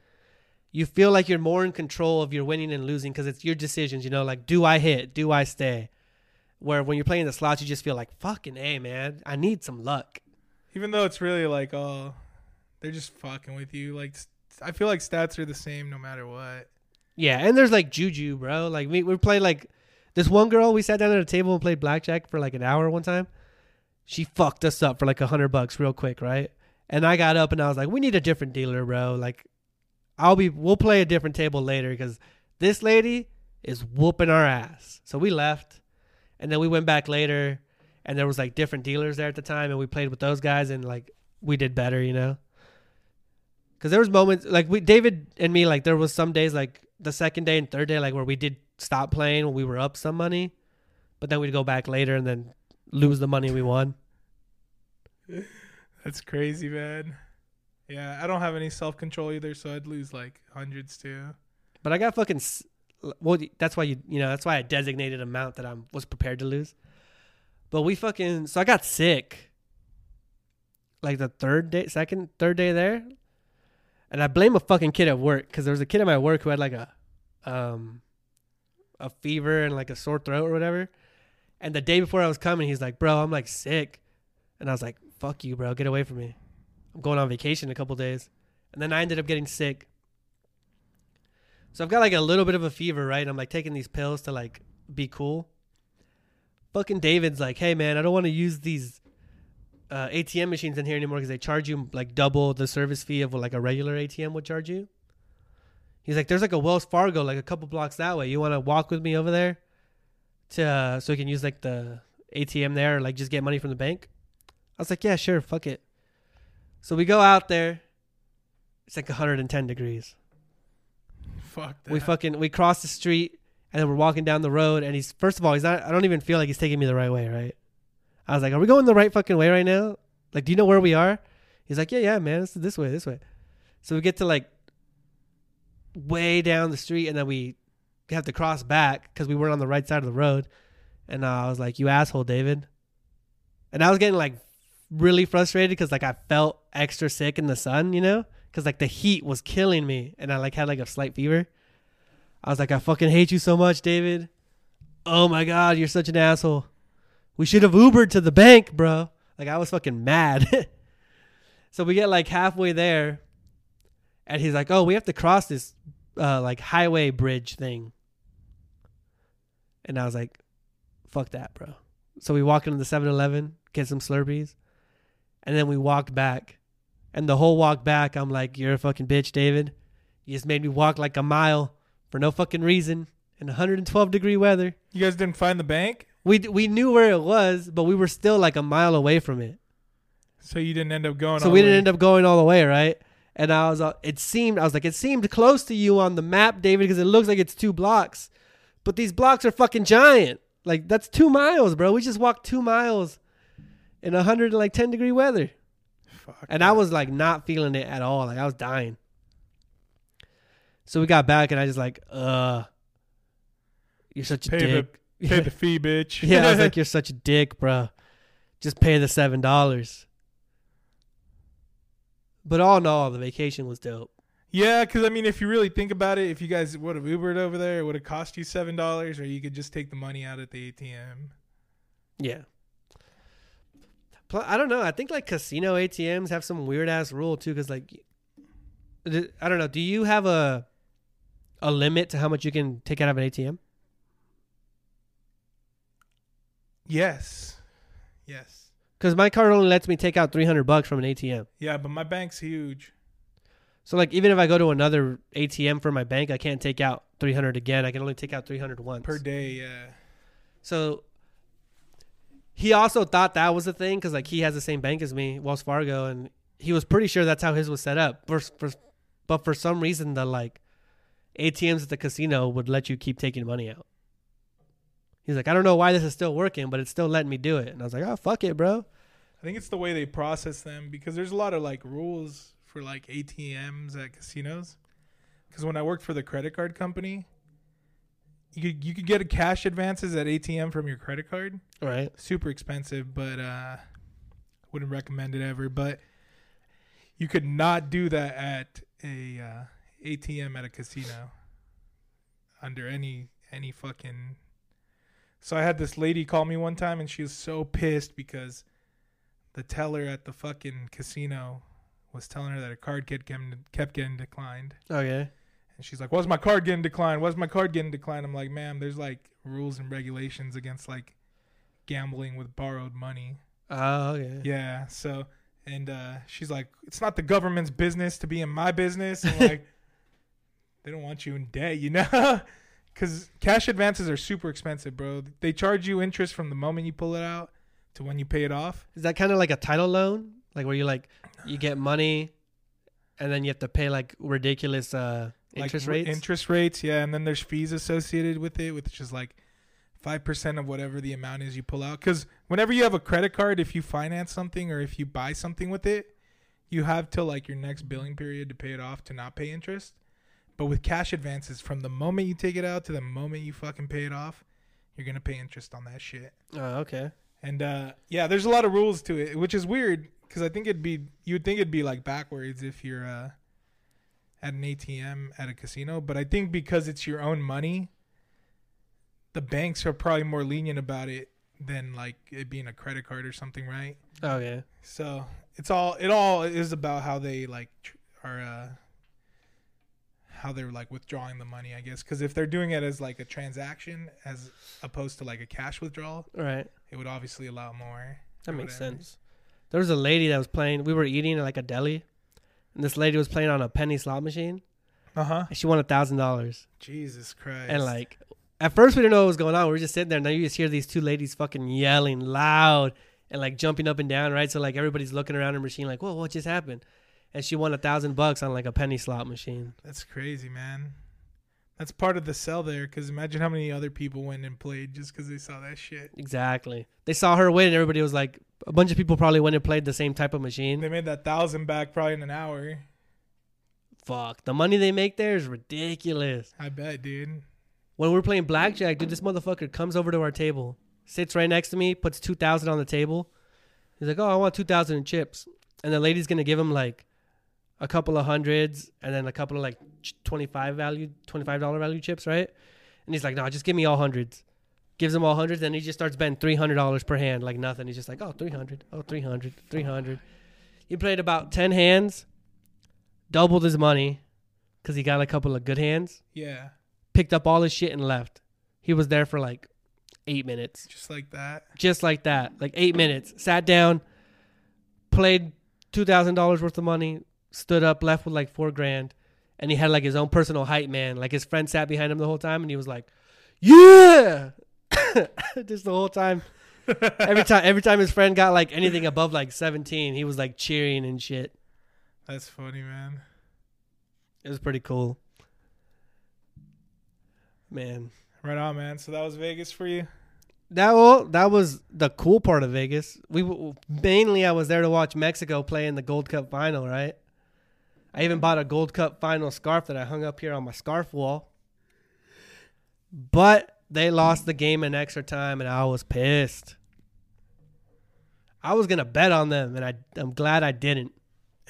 you feel like you're more in control of your winning and losing because it's your decisions. You know, like do I hit? Do I stay? Where when you're playing the slots, you just feel like fucking a man. I need some luck. Even though it's really like, oh, they're just fucking with you. Like, I feel like stats are the same no matter what. Yeah, and there's like juju, bro. Like we we played like this one girl. We sat down at a table and played blackjack for like an hour one time. She fucked us up for like a hundred bucks real quick, right? And I got up and I was like, "We need a different dealer, bro. Like, I'll be we'll play a different table later because this lady is whooping our ass." So we left, and then we went back later, and there was like different dealers there at the time, and we played with those guys, and like we did better, you know. Because there was moments like we David and me like there was some days like the second day and third day like where we did stop playing when we were up some money, but then we'd go back later and then lose the money we won. That's crazy, man. Yeah, I don't have any self control either, so I'd lose like hundreds too. But I got fucking well. That's why you you know that's why I designated amount that I was prepared to lose. But we fucking so I got sick. Like the third day, second, third day there, and I blame a fucking kid at work because there was a kid at my work who had like a, um, a fever and like a sore throat or whatever. And the day before I was coming, he's like, "Bro, I'm like sick," and I was like, "Fuck you, bro, get away from me. I'm going on vacation in a couple days." And then I ended up getting sick. So I've got like a little bit of a fever, right? I'm like taking these pills to like be cool. Fucking David's like, hey man, I don't want to use these uh, ATM machines in here anymore because they charge you like double the service fee of what like a regular ATM would charge you. He's like, there's like a Wells Fargo like a couple blocks that way. You want to walk with me over there to uh, so you can use like the ATM there or like just get money from the bank? I was like, yeah, sure, fuck it. So we go out there. It's like 110 degrees. Fuck that. We fucking we cross the street and then we're walking down the road and he's first of all he's not I don't even feel like he's taking me the right way, right? I was like, Are we going the right fucking way right now? Like, do you know where we are? He's like, Yeah, yeah, man, it's this way, this way. So we get to like way down the street and then we have to cross back because we weren't on the right side of the road. And uh, I was like, You asshole, David. And I was getting like really frustrated because like I felt extra sick in the sun, you know? Because like the heat was killing me and I like had like a slight fever. I was like, I fucking hate you so much, David. Oh my god, you're such an asshole. We should have Ubered to the bank, bro. Like I was fucking mad. so we get like halfway there, and he's like, "Oh, we have to cross this uh, like highway bridge thing." And I was like, "Fuck that, bro." So we walk into the 7-Eleven, get some Slurpees, and then we walk back. And the whole walk back, I'm like, "You're a fucking bitch, David. You just made me walk like a mile for no fucking reason in 112 degree weather." you guys didn't find the bank, We we knew where it was, but we were still like a mile away from it. so you didn't end up going. so we didn't way. end up going all the way, right? And I was, uh, it seemed, I was like, it seemed close to you on the map, David, because it looks like it's two blocks, but these blocks are fucking giant. Like that's two miles, bro. We just walked two miles in a hundred like ten degree weather, Fuck. and I was like not feeling it at all. Like I was dying. So we got back, and I just like, uh, you're such a Pay the- dick. Pay the fee, bitch. Yeah, I was like, you're such a dick, bro. Just pay the seven dollars. But all in all, the vacation was dope. Yeah, because I mean, if you really think about it, if you guys would have Ubered over there, it would have cost you seven dollars, or you could just take the money out at the ATM. Yeah. I don't know. I think like casino ATMs have some weird ass rule too, because like, I don't know. Do you have a a limit to how much you can take out of an ATM? Yes, yes, Because my card only lets me take out three hundred bucks from an ATM. yeah, but my bank's huge. So like, even if I go to another ATM for my bank, I can't take out three hundred again. I can only take out three hundred once per day. Yeah, So he also thought that was a thing because like he has the same bank as me, Wells Fargo, and he was pretty sure that's how his was set up. For, for, but for some reason, the like ATMs at the casino would let you keep taking money out. He's like, I don't know why this is still working, but it's still letting me do it. And I was like, oh fuck it, bro. I think it's the way they process them because there's a lot of like rules for like ATMs at casinos. Because when I worked for the credit card company, you could, you could get a cash advances at ATM from your credit card. Right. Super expensive, but uh, wouldn't recommend it ever. But you could not do that at a uh, ATM at a casino under any any fucking. So I had this lady call me one time, and she was so pissed because the teller at the fucking casino was telling her that her card kept getting, kept getting declined. Okay. And she's like, "Why's my card getting declined? Why's my card getting declined?" I'm like, "Ma'am, there's like rules and regulations against like gambling with borrowed money." Oh, yeah. Yeah. So, and uh, she's like, "It's not the government's business to be in my business." Like, they don't want you in debt, you know? Because cash advances are super expensive, bro. They charge you interest from the moment you pull it out to when you pay it off. Is that kind of like a title loan? Like where you like you get money and then you have to pay like ridiculous uh interest r- rates? Interest rates, yeah. And then there's fees associated with it, which is like five percent of whatever the amount is you pull out. Because whenever you have a credit card, if you finance something or if you buy something with it, you have till like your next billing period to pay it off to not pay interest. But with cash advances, from the moment you take it out to the moment you fucking pay it off, you're gonna pay interest on that shit. oh, okay. And uh, yeah, there's a lot of rules to it, which is weird because I think it'd be you would think it'd be like backwards if you're uh, at an ATM at a casino, but I think because it's your own money, the banks are probably more lenient about it than like it being a credit card or something, right? Oh yeah. So it's all it all is about how they like tr- are uh, how they're like withdrawing the money, I guess. Because if they're doing it as like a transaction as opposed to like a cash withdrawal, right? it would obviously allow more. That makes whatever. sense. There was a lady that was playing. We were eating at like a deli, and this lady was playing on a penny slot machine, Uh huh. she won a thousand dollars. Jesus Christ. And like, at first we didn't know what was going on. We were just sitting there, and then you just hear these two ladies fucking yelling loud and like jumping up and down, right? So like everybody's looking around her machine, like, "Whoa, what just happened?" And she won a thousand bucks on like a penny slot machine. that's crazy, man. That's part of the sell there. Because imagine how many other people went and played just because they saw that shit. Exactly. They saw her win, and everybody was like, a bunch of people probably went and played the same type of machine. They made that thousand back probably in an hour. Fuck, the money they make there is ridiculous. I bet, dude. When we're playing blackjack, dude, this motherfucker comes over to our table, sits right next to me, puts two thousand on the table. He's like, "Oh, I want two thousand in chips," and the lady's gonna give him like a couple of hundreds and then a couple of like twenty five value, twenty five dollar value chips, right? And he's like, "No, just give me all hundreds." Gives him all hundreds, and he just starts betting three hundred dollars per hand, like nothing. He's just like, "Oh, 300, oh, 300, 300. He played about ten hands, doubled his money, because he got a couple of good hands Yeah. picked up all his shit and left. He was there for like eight minutes, Just like that. just like that, like eight minutes. Sat down, played two thousand dollars worth of money, stood up, left with like four grand, and he had like his own personal hype man. Like his friend sat behind him the whole time, and he was like, "Yeah," just the whole time. every time, every time his friend got like anything above like seventeen, he was like cheering and shit. That's funny, man. It was pretty cool, man. Right on, man. So that was Vegas for you. That well, that was the cool part of Vegas. We mainly I was there to watch Mexico play in the Gold Cup final, right? I even bought a Gold Cup final scarf that I hung up here on my scarf wall. But they lost the game in extra time, and I was pissed. I was gonna bet on them, and I I'm glad I didn't.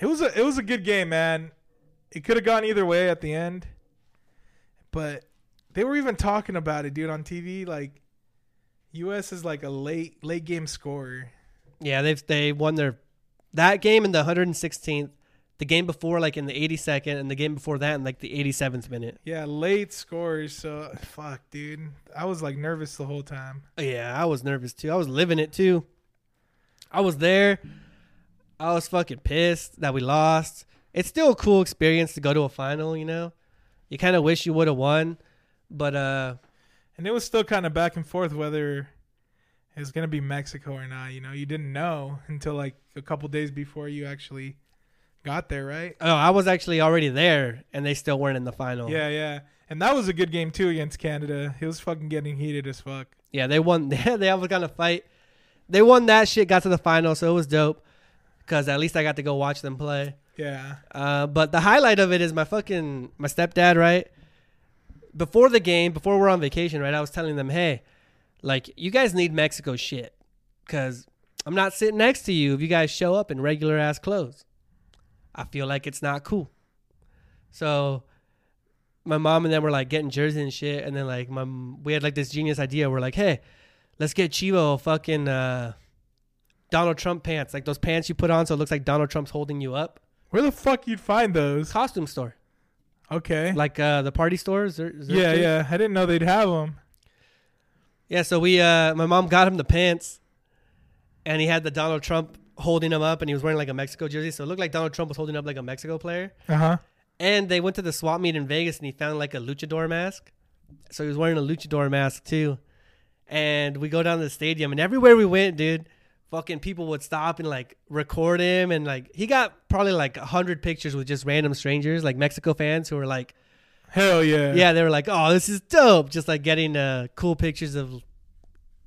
It was a it was a good game, man. It could have gone either way at the end, but they were even talking about it, dude, on TV. Like, U.S. is like a late late game scorer. Yeah, they've they won their that game in the 116th, the game before like in the 82nd, and the game before that in like the 87th minute. Yeah, late scores. So fuck, dude. I was like nervous the whole time. Yeah, I was nervous too. I was living it too. I was there. I was fucking pissed that we lost. It's still a cool experience to go to a final, you know. You kind of wish you would have won, but uh And it was still kind of back and forth whether it was gonna be Mexico or not. You know, you didn't know until like a couple days before you actually got there, right? oh, I was actually already there and they still weren't in the final. Yeah, yeah. And that was a good game too against Canada. He was fucking getting heated as fuck. Yeah, they won. They almost got in a fight. They won that shit. Got to the final, so it was dope. Cause at least I got to go watch them play. Yeah. Uh, but the highlight of it is my fucking my stepdad. Right before the game, before we're on vacation, right? I was telling them, hey, like you guys need Mexico shit, cause I'm not sitting next to you if you guys show up in regular ass clothes. I feel like it's not cool. So my mom and them were like getting jerseys and shit, and then like my we had like this genius idea. We're like, hey, let's get Chivo fucking uh, Donald Trump pants, like those pants you put on so it looks like Donald Trump's holding you up. Where the fuck you'd find those? Costume store, Okay. like uh, the party stores. Or, is there Yeah, shit? yeah. I didn't know they'd have them. Yeah, so we uh my mom got him the pants and he had the Donald Trump holding him up and he was wearing like a Mexico jersey. So it looked like Donald Trump was holding up like a Mexico player. Uh huh. And they went to the swap meet in Vegas and he found like a luchador mask. So he was wearing a luchador mask too. And we go down to the stadium and everywhere we went, dude, fucking people would stop and like record him and like he got probably like a hundred pictures with just random strangers, like Mexico fans who were like Hell yeah. yeah, they were like, "Oh, this is dope!" Just like getting uh, cool pictures of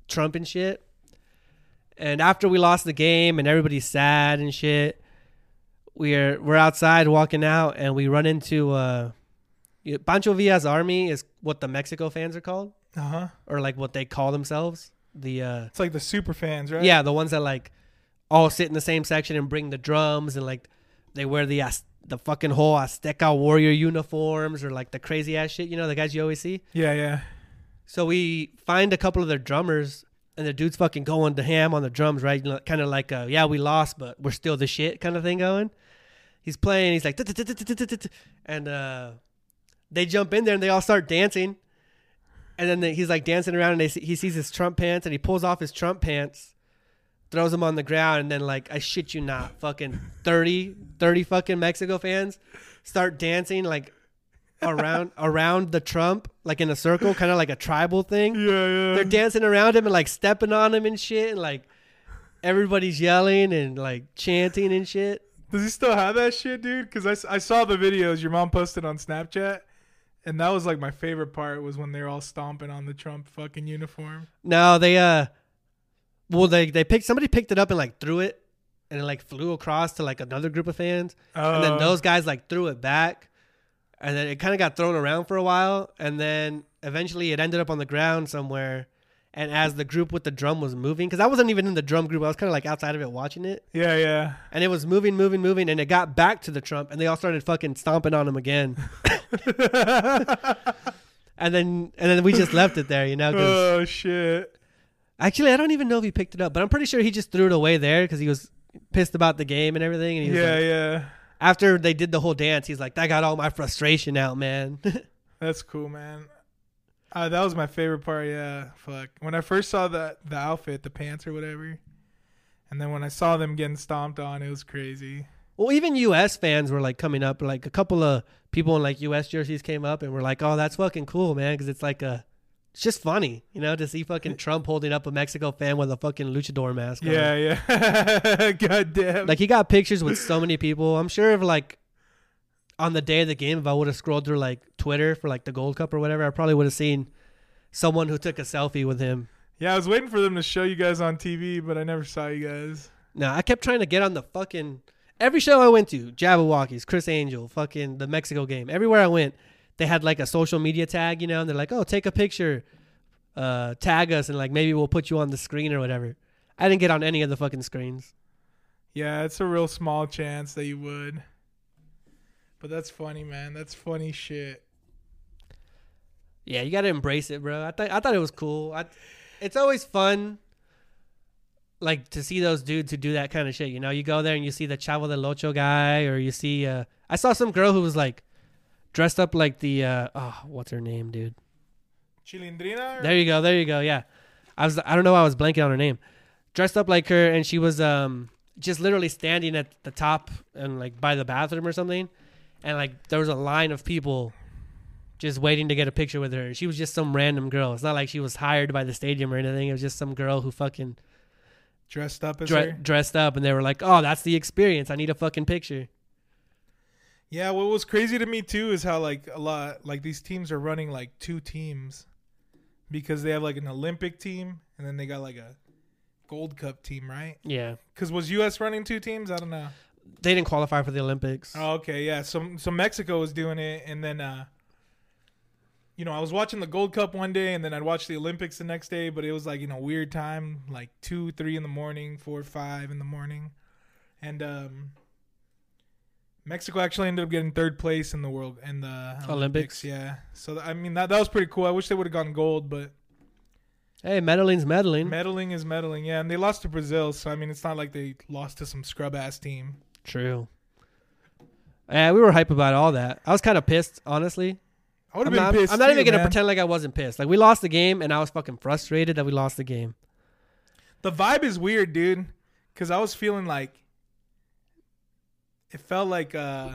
Trump and shit. And after we lost the game and everybody's sad and shit, we're we're outside walking out and we run into uh, Pancho Villa's army is what the Mexico fans are called, Uh huh. or like what they call themselves. The uh, It's like the super fans, right? yeah, the ones that like all sit in the same section and bring the drums and like they wear the the fucking whole Azteca warrior uniforms or like the crazy ass shit. You know, the guys you always see. Yeah, yeah. So we find a couple of their drummers, and the dude's fucking going to ham on the drums, right? You know, kind of like, a, yeah, we lost, but we're still the shit kind of thing going. He's playing, he's like, and uh, they jump in there and they all start dancing. And then he's like dancing around, and he sees his Trump pants, and he pulls off his Trump pants, throws them on the ground, and then like, I shit you not, fucking 30, 30 fucking Mexico fans start dancing like around around the Trump, like in a circle, kind of like a tribal thing. Yeah, yeah. They're dancing around him and like stepping on him and shit, and like everybody's yelling and like chanting and shit. Does he still have that shit, dude? Because I, I saw the videos your mom posted on Snapchat, and that was like my favorite part was when they're all stomping on the Trump fucking uniform. No, they uh, well they they picked somebody picked it up and like threw it, and it like flew across to like another group of fans, and then Uh, those guys like threw it back, and then it kind of got thrown around for a while, and then eventually it ended up on the ground somewhere. And as the group with the drum was moving, because I wasn't even in the drum group, I was kind of like outside of it watching it. Yeah, yeah. and it was moving, moving, moving, and it got back to the Trump, and they all started fucking stomping on him again, and then and then we just left it there, you know oh shit. actually, I don't even know if he picked it up, but I'm pretty sure he just threw it away there because he was pissed about the game and everything. And he was Yeah, like, yeah. After they did the whole dance, he's like, "That got all my frustration out, man." That's cool, man. Uh, that was my favorite part. Yeah, fuck. When I first saw the the outfit, the pants or whatever, and then when I saw them getting stomped on, it was crazy. well, even U.S. fans were like coming up, like a couple of people in like U.S. jerseys came up and were like, "Oh, that's fucking cool, man," because it's like a. It's just funny, you know, to see fucking Trump holding up a Mexico fan with a fucking luchador mask. on. Yeah, yeah. God damn. Like he got pictures with so many people. I'm sure if like on the day of the game, if I would have scrolled through like Twitter for like the Gold Cup or whatever, I probably would have seen someone who took a selfie with him. yeah, I was waiting for them to show you guys on TV, but I never saw you guys. No, I kept trying to get on the fucking every show I went to, Jabbawockeez, Criss Angel, fucking the Mexico game. Everywhere I went, they had like a social media tag, you know, and they're like, "Oh, take a picture, uh, tag us, and like maybe we'll put you on the screen or whatever." I didn't get on any of the fucking screens. Yeah, it's a real small chance that you would. But that's funny, man. That's funny shit. Yeah, you gotta embrace it, bro. I thought I thought it was cool. I, it's always fun, like to see those dudes who do that kind of shit. You know, you go there and you see the Chavo del Ocho guy, or you see. Uh, I saw some girl who was like dressed up like the. Uh, oh, what's her name, dude? Chilindrina? or- There you go. There you go. Yeah, I was. I don't know. why I was blanking on her name. Dressed up like her, and she was um just literally standing at the top and like by the bathroom or something, and like there was a line of people just waiting to get a picture with her. She was just some random girl. It's not like she was hired by the stadium or anything. It was just some girl who fucking Dressed up as dre- her? dressed up, and they were like, "Oh, that's the experience. I need a fucking picture." Yeah, what was crazy to me too is how like a lot like these teams are running like two teams. because they have like an Olympic team and then they got like a Gold Cup team, right? Yeah, Because was U.S. running two teams? I don't know. they didn't qualify for the Olympics. Oh, okay, yeah. So so Mexico was doing it, and then uh, you know I was watching the Gold Cup one day, and then I'd watch the Olympics the next day, but it was like you know weird time, like two, three in the morning, four, five in the morning, and um, Mexico actually ended up getting third place in the world in the Olympics? Yeah, so I mean that that was pretty cool. I wish they would have gotten gold, but Hey, meddling's meddling. medaling is medaling. Yeah, and they lost to Brazil, so I mean it's not like they lost to some scrub ass team. True. Yeah, we were hype about all that. I was kind of pissed, honestly. I would have been not, pissed. I'm not too, even gonna man. pretend like I wasn't pissed. Like we lost the game, and I was fucking frustrated that we lost the game. The vibe is weird, dude. Cause I was feeling like it felt like uh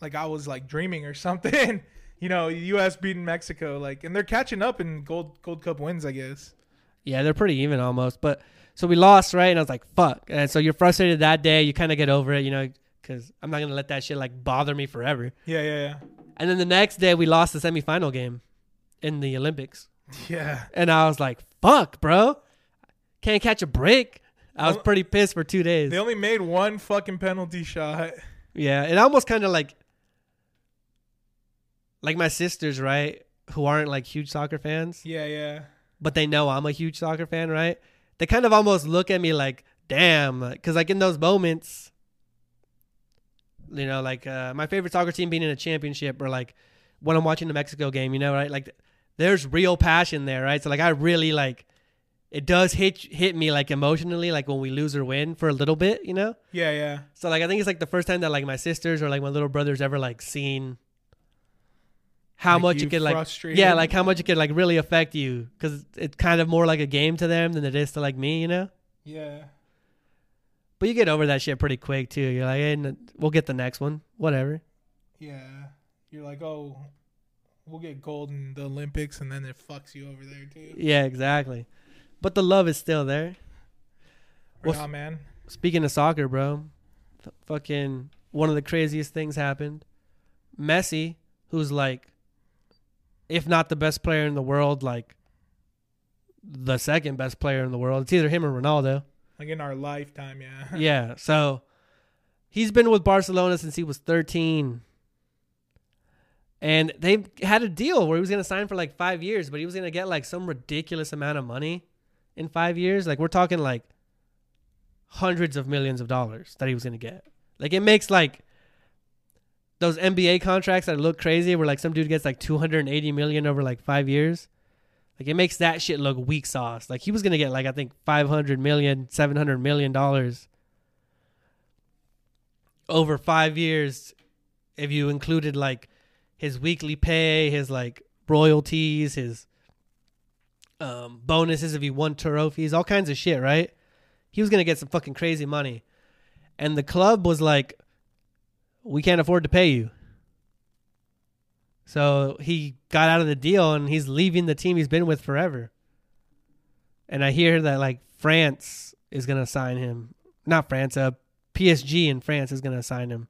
like I was like dreaming or something. you know, US beating Mexico, like and they're catching up in gold gold cup wins, I guess. Yeah, they're pretty even almost. But so we lost, right? And I was like, fuck. And so you're frustrated that day. You kind of get over it, you know, because I'm not gonna let that shit like bother me forever. Yeah, yeah, yeah. And then the next day we lost the semifinal game in the Olympics. Yeah. and I was like, fuck, bro, can't catch a break. I was pretty pissed for two days. They only made one fucking penalty shot. Yeah, it almost kind of like like my sisters, right? Who aren't like huge soccer fans, Yeah, yeah. but they know I'm a huge soccer fan, right? They kind of almost look at me like, "Damn," because like in those moments, you know, like uh, my favorite soccer team being in a championship, or like when I'm watching the Mexico game, you know, right? Like there's real passion there, right? So like I really like it does hit hit me like emotionally, like when we lose or win for a little bit, you know. Yeah, yeah. So like I think it's like the first time that like my sisters or like my little brothers ever like seen how Like much you it could like yeah like how much it could like really affect you because it's kind of more like a game to them than it is to like me you know Yeah. but you get over that shit pretty quick too you're like hey, we'll get the next one whatever Yeah. You're like, oh, we'll get gold in the Olympics, and then it fucks you over there too. yeah exactly but the love is still there. Right Well, on, man. speaking of soccer bro fucking one of the craziest things happened. Messi who's like if not the best player in the world like the second best player in the world it's either him or Ronaldo. Like in our lifetime, yeah. yeah so he's been with Barcelona since he was 13 and they had a deal where he was going to sign for like 5 years but he was going to get like some ridiculous amount of money in 5 years like we're talking like hundreds of millions of dollars that he was to get. Like it makes like those NBA contracts that look crazy where like some dude gets like 280 million over like 5 years like it makes that shit look weak sauce. Like he was to get like I think 500 million 700 million dollars over 5 years if you included like his weekly pay, his like royalties, his um, bonuses if he won trophies, all kinds of shit, right? He was gonna get some fucking crazy money, and the club was like, "We can't afford to pay you." So he got out of the deal, and he's leaving the team he's been with forever. And I hear that like France is gonna sign him, not France, uh, PSG in France is gonna sign him.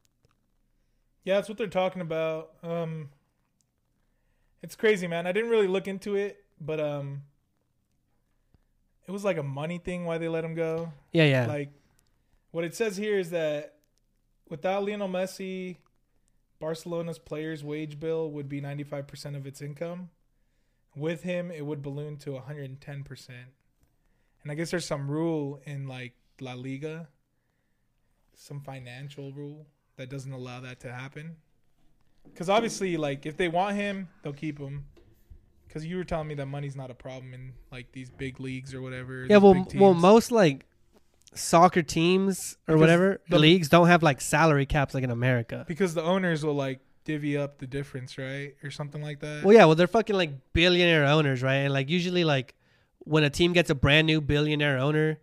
Yeah, that's what they're talking about. Um, it's crazy, man. I didn't really look into it, but um, it was like a money thing why they let him go. Yeah, yeah. Like, what it says here is that without Lionel Messi, Barcelona's players' wage bill would be 95% of its income. With him, it would balloon to 110%. And I guess there's some rule in like La Liga, some financial rule that doesn't allow that to happen. Because obviously, like, if they want him, they'll keep him. Because you were telling me that money's not a problem in like these big leagues or whatever. Yeah, well, well, most like soccer teams or Because whatever the- leagues don't have like salary caps like in America. Because the owners will like divvy up the difference, right, or something like that. Well, yeah, well, they're fucking like billionaire owners, right? And like usually, like when a team gets a brand new billionaire owner,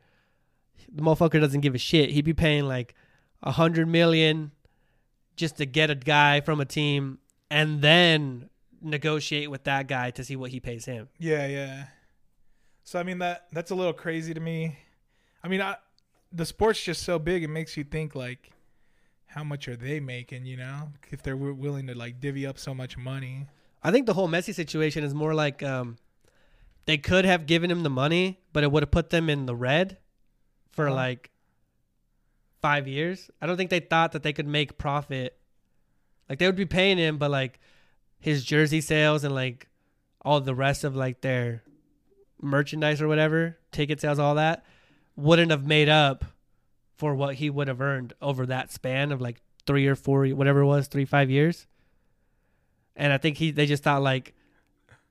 the motherfucker doesn't give a shit. He'd be paying like a hundred million just to get a guy from a team, and then negotiate with that guy to see what he pays him. Yeah, yeah. So I mean that that's a little crazy to me. I mean, I, the sport's just so big; it makes you think like, how much are they making? You know, if they're wi- willing to like divvy up so much money. I think the whole Messi situation is more like um, they could have given him the money, but it would have put them in the red for Uh-huh. like five years. I don't think they thought that they could make profit. Like they would be paying him, but like his jersey sales and like all the rest of like their merchandise or whatever, ticket sales, all that, wouldn't have made up for what he would have earned over that span of like three or four, whatever it was, three five years. And I think he they just thought like,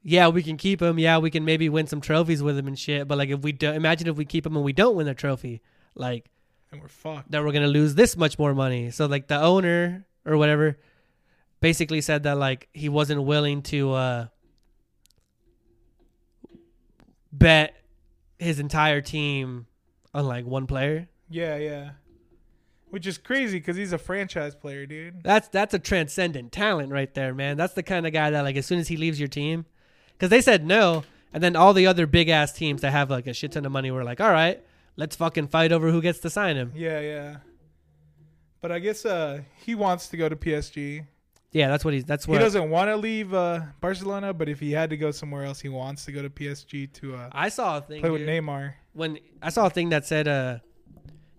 yeah, we can keep him. Yeah, we can maybe win some trophies with him and shit. But like if we don't, imagine if we keep him and we don't win the trophy, like And we're fucked. that we're gonna lose this much more money. So like the owner or whatever basically said that like he wasn't willing to uh bet his entire team on like one player. Yeah, yeah. Which is crazy because he's a franchise player, dude. That's that's a transcendent talent right there, man. That's the kind of guy that like as soon as he leaves your team, because they said no, and then all the other big ass teams that have like a shit ton of money were like, all right, let's fucking fight over who gets to sign him. Yeah, yeah. But I guess uh he wants to go to PSG. Yeah, that's what he's. That's what He doesn't want to leave uh Barcelona, but if he had to go somewhere else, he wants to go to PSG to uh I saw a thing play with dude, Neymar. when I saw a thing that said uh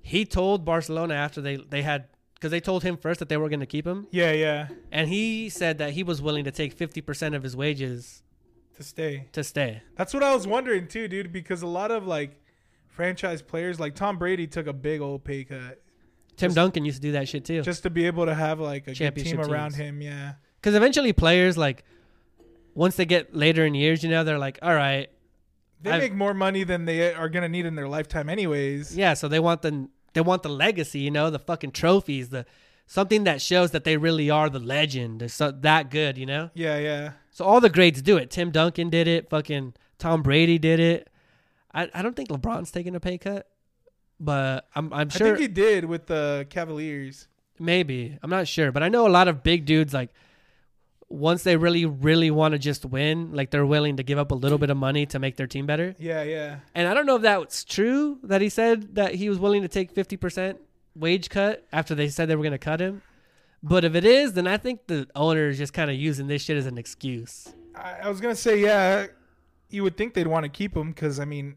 he told Barcelona after they they had because they told him first that they were going to keep him, Yeah, yeah. and he said that he was willing to take fifty percent of his wages To stay. to stay. That's what I was wondering too, dude, because a lot of like franchise players like Tom Brady took a big old pay cut Tim Just- Duncan used to do that shit too. just to be able to have like a good team around teams. him, yeah. Because eventually players like once they get later in years, you know, they're like, all right, They I've- make more money than they are gonna need in their lifetime, anyways. yeah. So they want the they want the legacy, you know, the fucking trophies, the something that shows that they really are the legend. They're so that good, you know. Yeah, yeah. So all the greats do it. Tim Duncan did it. Fucking Tom Brady did it. I, I don't think LeBron's taking a pay cut, but I'm I'm sure I think he did with the Cavaliers. maybe I'm not sure, but I know a lot of big dudes like once they really really want to just win, like they're willing to give up a little bit of money to make their team better. Yeah, yeah. And I don't know if that's true that he said that he was willing to take 50% wage cut after they said they were going to cut him. But if it is, then I think the owner is just kind of using this shit as an excuse. I, I was gonna say, yeah, you would think they'd want to keep him because I mean,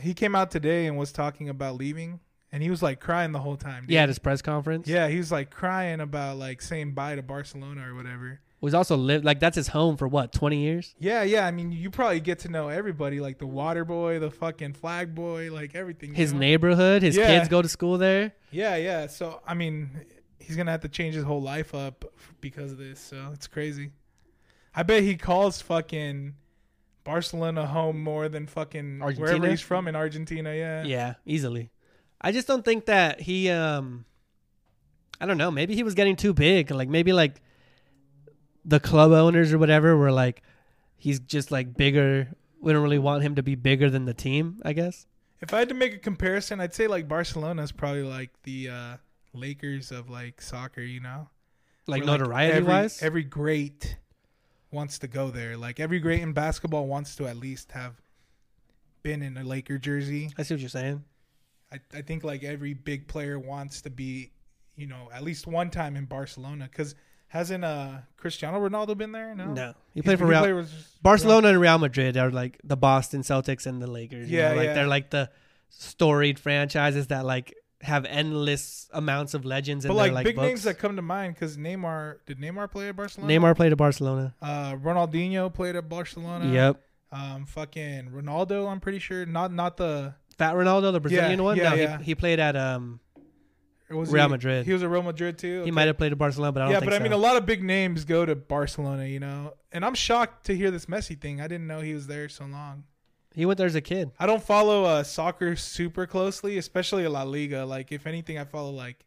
he came out today and was talking about leaving, and he was like crying the whole time. Dude. Yeah, at his press conference. yeah, he was like crying about like saying bye to Barcelona or whatever. He's also lived like that's his home for what, 20 years? Yeah, yeah. I mean, you probably get to know everybody, like the water boy, the fucking flag boy, like everything. His know? neighborhood, his Yeah. kids go to school there. Yeah, yeah. So I mean, he's gonna have to change his whole life up because of this. So it's crazy. I bet he calls fucking Barcelona home more than fucking wherever he's from in Argentina. Yeah. Yeah, easily. I just don't think that he um I don't know, maybe he was getting too big. Like maybe like the club owners or whatever were like he's just like bigger. We don't really want him to be bigger than the team, I guess. If I had to make a comparison, I'd say like Barcelona is probably like the uh, Lakers of like soccer. You know, Like Where, notoriety every, wise. every great wants to go there. Like every great in basketball wants to at least have been in a Laker jersey. I see what you're saying. I, I think like every big player wants to be, you know, at least one time in Barcelona. Because hasn't uh Cristiano Ronaldo been there? No, No. He played for Real Barcelona and Real Madrid are like the Boston Celtics and the Lakers. you Yeah, know? like yeah. they're like the storied franchises that like have endless amounts of legends But like, like big books. names that come to mind because Neymar did Neymar play at Barcelona? Neymar played at Barcelona. uh, Ronaldinho played at Barcelona. Yep. Um, fucking Ronaldo, I'm pretty sure. Not not the Fat Ronaldo, the Brazilian one. yeah, no, yeah. He, he played at um. was Real he- Madrid. He was at Real Madrid too. He might have played at Barcelona, but I don't yeah, but I so. mean, a lot of big names go to Barcelona, you know. And I'm shocked to hear this Messi thing. I didn't know he was there so long. He went there as a kid. I don't follow uh, soccer super closely, especially La Liga. Like, if anything, I follow like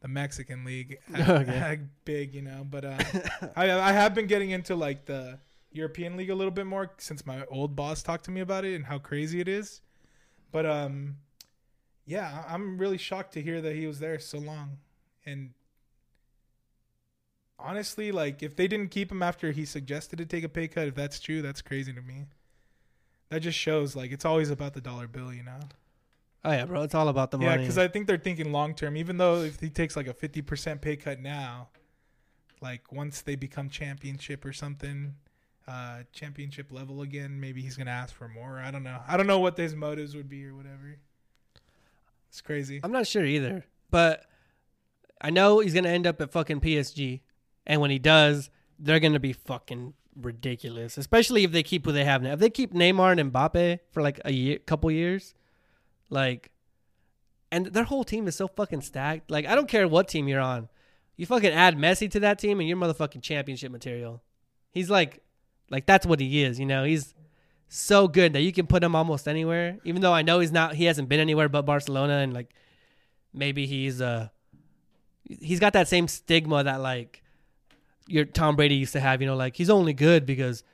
the Mexican league, Okay. big, you know. But uh, I I have been getting into like the European league a little bit more since my old boss talked to me about it and how crazy it is. But um, yeah, I'm really shocked to hear that he was there so long, and honestly, like if they didn't keep him after he suggested to take a pay cut, if that's true, that's crazy to me. That just shows like it's always about the dollar bill, you know. Oh yeah, bro. It's all about the Yeah, money. because I think they're thinking long term. Even though if he takes like a fifty percent pay cut now, like once they become championship or something, uh, championship level again, maybe he's gonna ask for more. I don't know. I don't know what his motives would be or whatever. It's crazy. I'm not sure either, but I know he's gonna end up at fucking PSG, and when he does, they're gonna be fucking ridiculous. Especially if they keep who they have now. If they keep Neymar and Mbappe for like a year, couple years, like, and their whole team is so fucking stacked. Like, I don't care what team you're on, you fucking add Messi to that team, and you're motherfucking championship material. He's like, like that's what he is. You know, he's so good that you can put him almost anywhere. Even though I know he's not, he hasn't been anywhere but Barcelona, and like maybe he's uh he's got that same stigma that like your Tom Brady used to have. You know, like he's only good because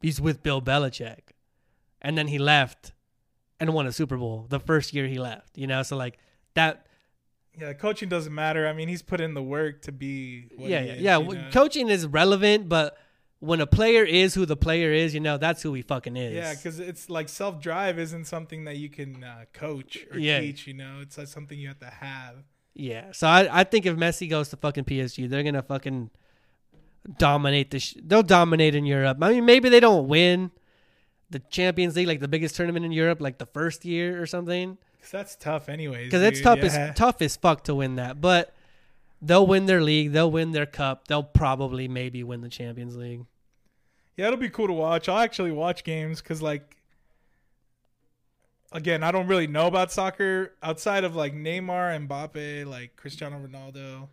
he's with Bill Belichick, and then he left and won a Super Bowl the first year he left. You know, so like that. Yeah, coaching doesn't matter. I mean, he's put in the work to be. What yeah, he yeah, is, yeah. you know? Coaching is relevant, but when a player is who the player is, you know, that's who he fucking is. Yeah, because it's like self drive isn't something that you can uh, coach or Yeah. teach. You know, it's uh, something you have to have. Yeah, so I, I think if Messi goes to fucking PSG, they're gonna fucking dominate the. Sh- they'll dominate in Europe. I mean, maybe they don't win the Champions League, like the biggest tournament in Europe, like the first year or something, Cause that's tough, anyways. because it's tough. Yeah. It's tough as fuck to win that, but they'll win their league. They'll win their cup. They'll probably maybe win the Champions League. Yeah, it'll be cool to watch. I'll actually watch games because, like, again, I don't really know about soccer outside of like Neymar and Mbappe, like Cristiano Ronaldo.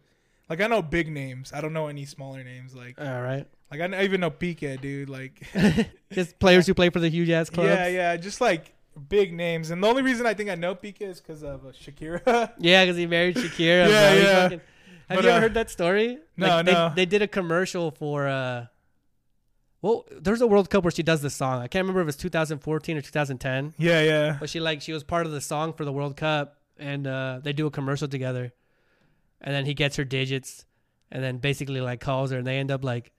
Like, I know big names. I don't know any smaller names. Like, All right, like I I even know Pique, dude. Like, just players who play for the huge ass clubs. yeah, yeah, just like big names. And the only reason I think I know Pique is because of uh, Shakira. Yeah, because he married Shakira. Yeah, bro. Yeah. fucking- have But, you ever uh, heard that story? no, like, they, no. They did a commercial for. uh Well, there's a World Cup where she does the song. I can't remember if it's 2014 or 2010, yeah, yeah. but she like she was part of the song for the World Cup, and uh they do a commercial together, and then he gets her digits, and then basically like calls her, and they end up like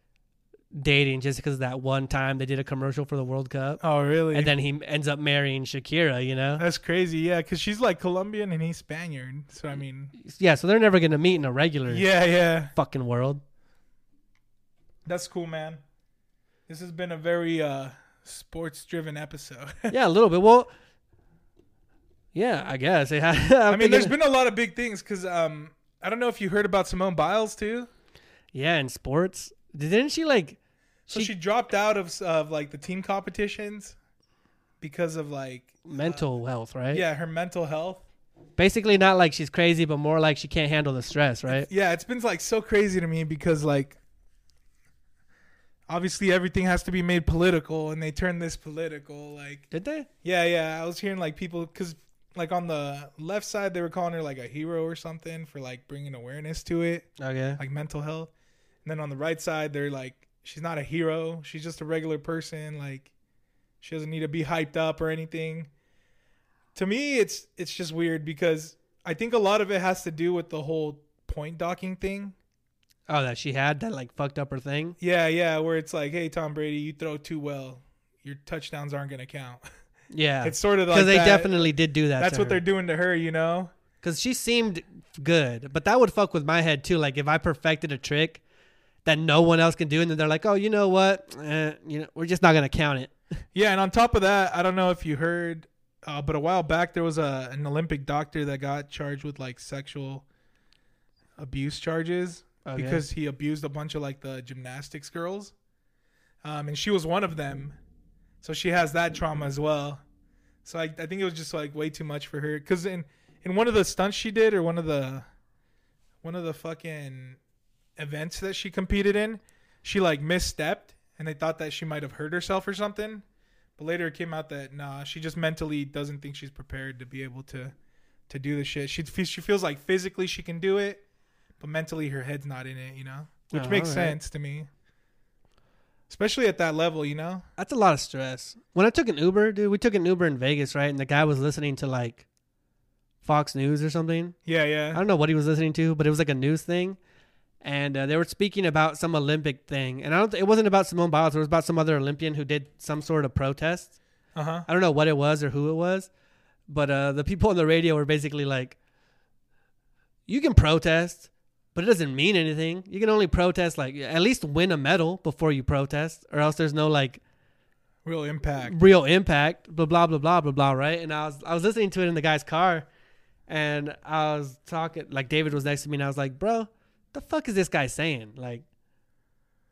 dating just because that one time they did a commercial for the World Cup, Oh, really? and then he ends up marrying Shakira. You know? that's crazy. Yeah, because she's like Colombian and he's Spaniard. So I mean, Yeah. So they're never gonna meet in a regular yeah, yeah. fucking world. That's cool, man. This has been a very uh sports driven episode. yeah, a little bit. Well, yeah, I guess. I mean, there's been a lot of big things because um I don't know if you heard about Simone Biles too. yeah in sports. Didn't she like? So She- she, dropped out of of like the team competitions because of like uh, mental health, right? yeah her mental health. Basically, not like she's crazy, but more like she can't handle the stress, right? Yeah, it's been like so crazy to me because like obviously everything has to be made political and they turn this political like Did they? Yeah, yeah. I was hearing like people because like on the left side they were calling her like a hero or something for like bringing awareness to it, Okay. like mental health. And then on the right side they're like she's not a hero. She's just a regular person. Like she doesn't need to be hyped up or anything. To me, it's it's just weird because I think a lot of it has to do with the whole point docking thing. Oh, that she had that like fucked up her thing. Yeah, yeah, where it's like, hey Tom Brady, you throw too well, your touchdowns aren't gonna count. Yeah, it's sort of like because they that. definitely did do that. That's what they're doing to her, you know. Because she seemed good, but that would fuck with my head too. Like if I perfected a trick that no one else can do, and then they're like, "Oh, you know what? Eh, you know, we're just not gonna count it." Yeah, and on top of that, I don't know if you heard, uh, but a while back there was a an Olympic doctor that got charged with like sexual abuse charges Okay. because he abused a bunch of like the gymnastics girls, um, and she was one of them, so she has that trauma as well. So I, I think it was just like way too much for her because in in one of the stunts she did or one of the one of the fucking events that she competed in, she like misstepped and they thought that she might have hurt herself or something. But later it came out that nah, she just mentally doesn't think she's prepared to be able to to do the shit. She she feels like physically she can do it, but mentally her head's not in it, you know, which Oh, makes alright. sense to me. Especially at that level, you know. That's a lot of stress. When I took an Uber, dude, we took an Uber in Vegas, right? And the guy was listening to like Fox News or something. Yeah, yeah. I don't know what he was listening to, but it was like a news thing, and uh, they were speaking about some Olympic thing. And I don't. It wasn't about Simone Biles. It was about some other Olympian who did some sort of protest. Uh huh. I don't know what it was or who it was, but uh, the people on the radio were basically like, "You can protest, but it doesn't mean anything. You can only protest like at least win a medal before you protest, or else there's no like Real impact. real impact. Blah blah blah blah blah blah. Right? And I was I was listening to it in the guy's car, and I was talking like David was next to me, and I was like, bro, the fuck is this guy saying? Like,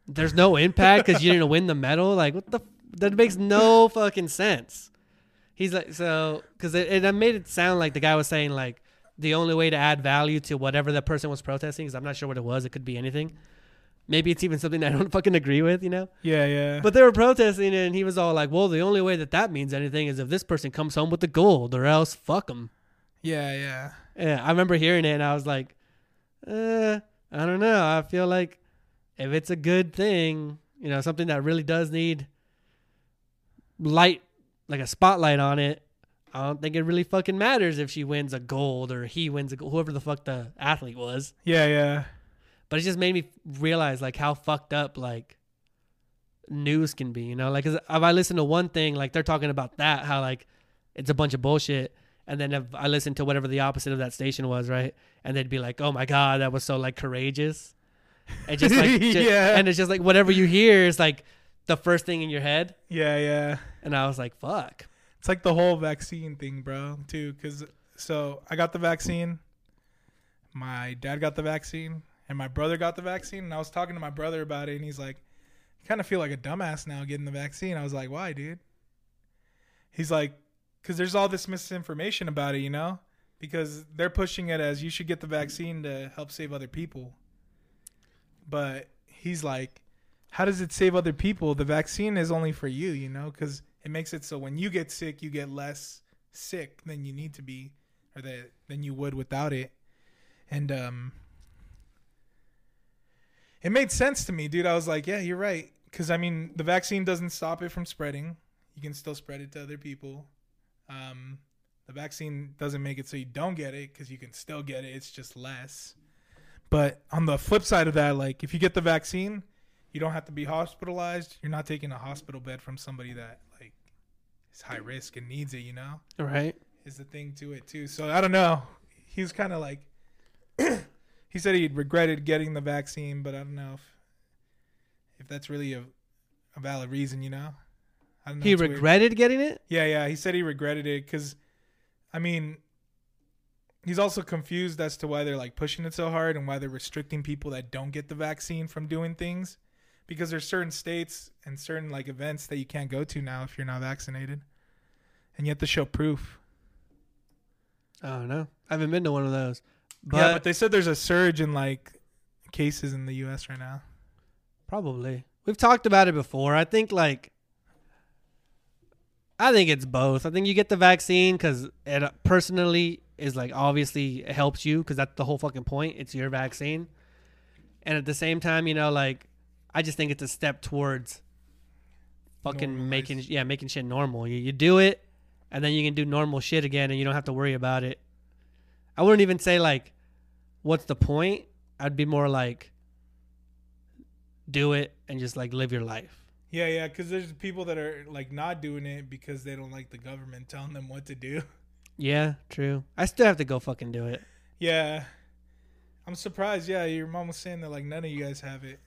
there's no impact because you didn't win the medal. Like, what the? That makes no fucking sense. He's like, so because it, it made it sound like the guy was saying like the only way to add value to whatever the person was protesting. Because I'm not sure what it was. It could be anything. Maybe it's even something I don't fucking agree with. You know. Yeah, yeah. But they were protesting and he was all like, "Well, the only way that that means anything is if this person comes home with the gold, or else fuck them." yeah, yeah. Yeah, I remember hearing it, and I was like, uh, "I don't know. I feel like if it's a good thing, you know, something that really does need light, like a spotlight on it, I don't think it really fucking matters if she wins a gold or he wins a gold, whoever the fuck the athlete was." Yeah, yeah. But it just made me realize like how fucked up like news can be, you know? Like, 'cause if I listen to one thing, like they're talking about that, how like it's a bunch of bullshit, and then if I listen to whatever the opposite of that station was, right, and they'd be like, "Oh my god, that was so like courageous," and just like, ju- Yeah. and it's just like whatever you hear is like the first thing in your head, Yeah, yeah. and I was like, "Fuck." It's like the whole vaccine thing, bro, too. Because so I got the vaccine, my dad got the vaccine, and my brother got the vaccine. And I was talking to my brother about it, and he's like, "I kind of feel like a dumbass now getting the vaccine." I was like, "Why, dude?" He's like, "Cause there's all this misinformation about it, you know." Because they're pushing it as you should get the vaccine to help save other people. But he's like, how does it save other people? The vaccine is only for you, you know, because it makes it so when you get sick, you get less sick than you need to be, or that than you would without it. And um, it made sense to me, dude. I was like, yeah, you're right, because I mean, the vaccine doesn't stop it from spreading. You can still spread it to other people. Um, the vaccine doesn't make it so you don't get it because you can still get it. It's just less. But on the flip side of that, like if you get the vaccine, you don't have to be hospitalized. You're not taking a hospital bed from somebody that is high risk and needs it. You know, Right? is the thing to it too. So I don't know. He's kind of like he said he regretted getting the vaccine, but I don't know if if that's really a a valid reason. You know, I don't know. He It's weird. regretted getting it. Yeah, yeah. He said he regretted it because, I mean, he's also confused as to why they're like pushing it so hard and why they're restricting people that don't get the vaccine from doing things. Because there's certain states and certain like events that you can't go to now if you're not vaccinated, and you have to show proof. I don't know. I haven't been to one of those. But, yeah, but they said there's a surge in like cases in the U.S. right now. Probably. We've talked about it before. I think like I think it's both. I think you get the vaccine because it uh, personally is like obviously it helps you because that's the whole fucking point. It's your vaccine, and at the same time, you know, like I just think it's a step towards fucking Normalize. making yeah making shit normal. You you do it, and then you can do normal shit again, and you don't have to worry about it. I wouldn't even say like, what's the point? I'd be more like, do it and just like live your life. Yeah, yeah, because there's people that are like not doing it because they don't like the government telling them what to do. Yeah, true. I still have to go fucking do it. Yeah. I'm surprised. Yeah, your mom was saying that like none of you guys have it.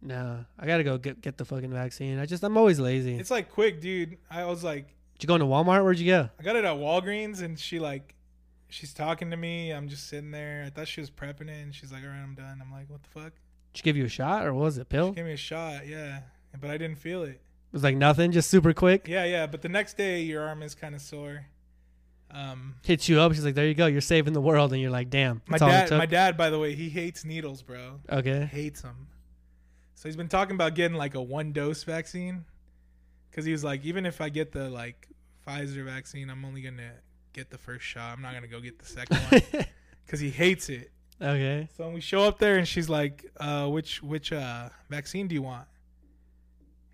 No, I gotta go get get the fucking vaccine. I just I'm always lazy. It's like quick, dude. I was like, Did you go into Walmart? Where'd you go? I got it at Walgreens, and she like, she's talking to me. I'm just sitting there. I thought she was prepping it, and she's like, "All right, I'm done." I'm like, "What the fuck?" Did she give you a shot or was it? Pill? It gave me a shot, yeah, but I didn't feel it. It was like nothing, just super quick. Yeah, yeah, but the next day your arm is kind of sore. Um, Hits you up. She's like, "There you go. You're saving the world." And you're like, "Damn." my That's all it dad, my dad, by the way, he hates needles, bro. okay. hates them. So he's been talking about getting like a one dose vaccine because he was like, even if I get the like Pfizer vaccine, I'm only gonna get the first shot. I'm not gonna go get the second one because he hates it. okay. So when we show up there and she's like, uh, which which uh vaccine do you want?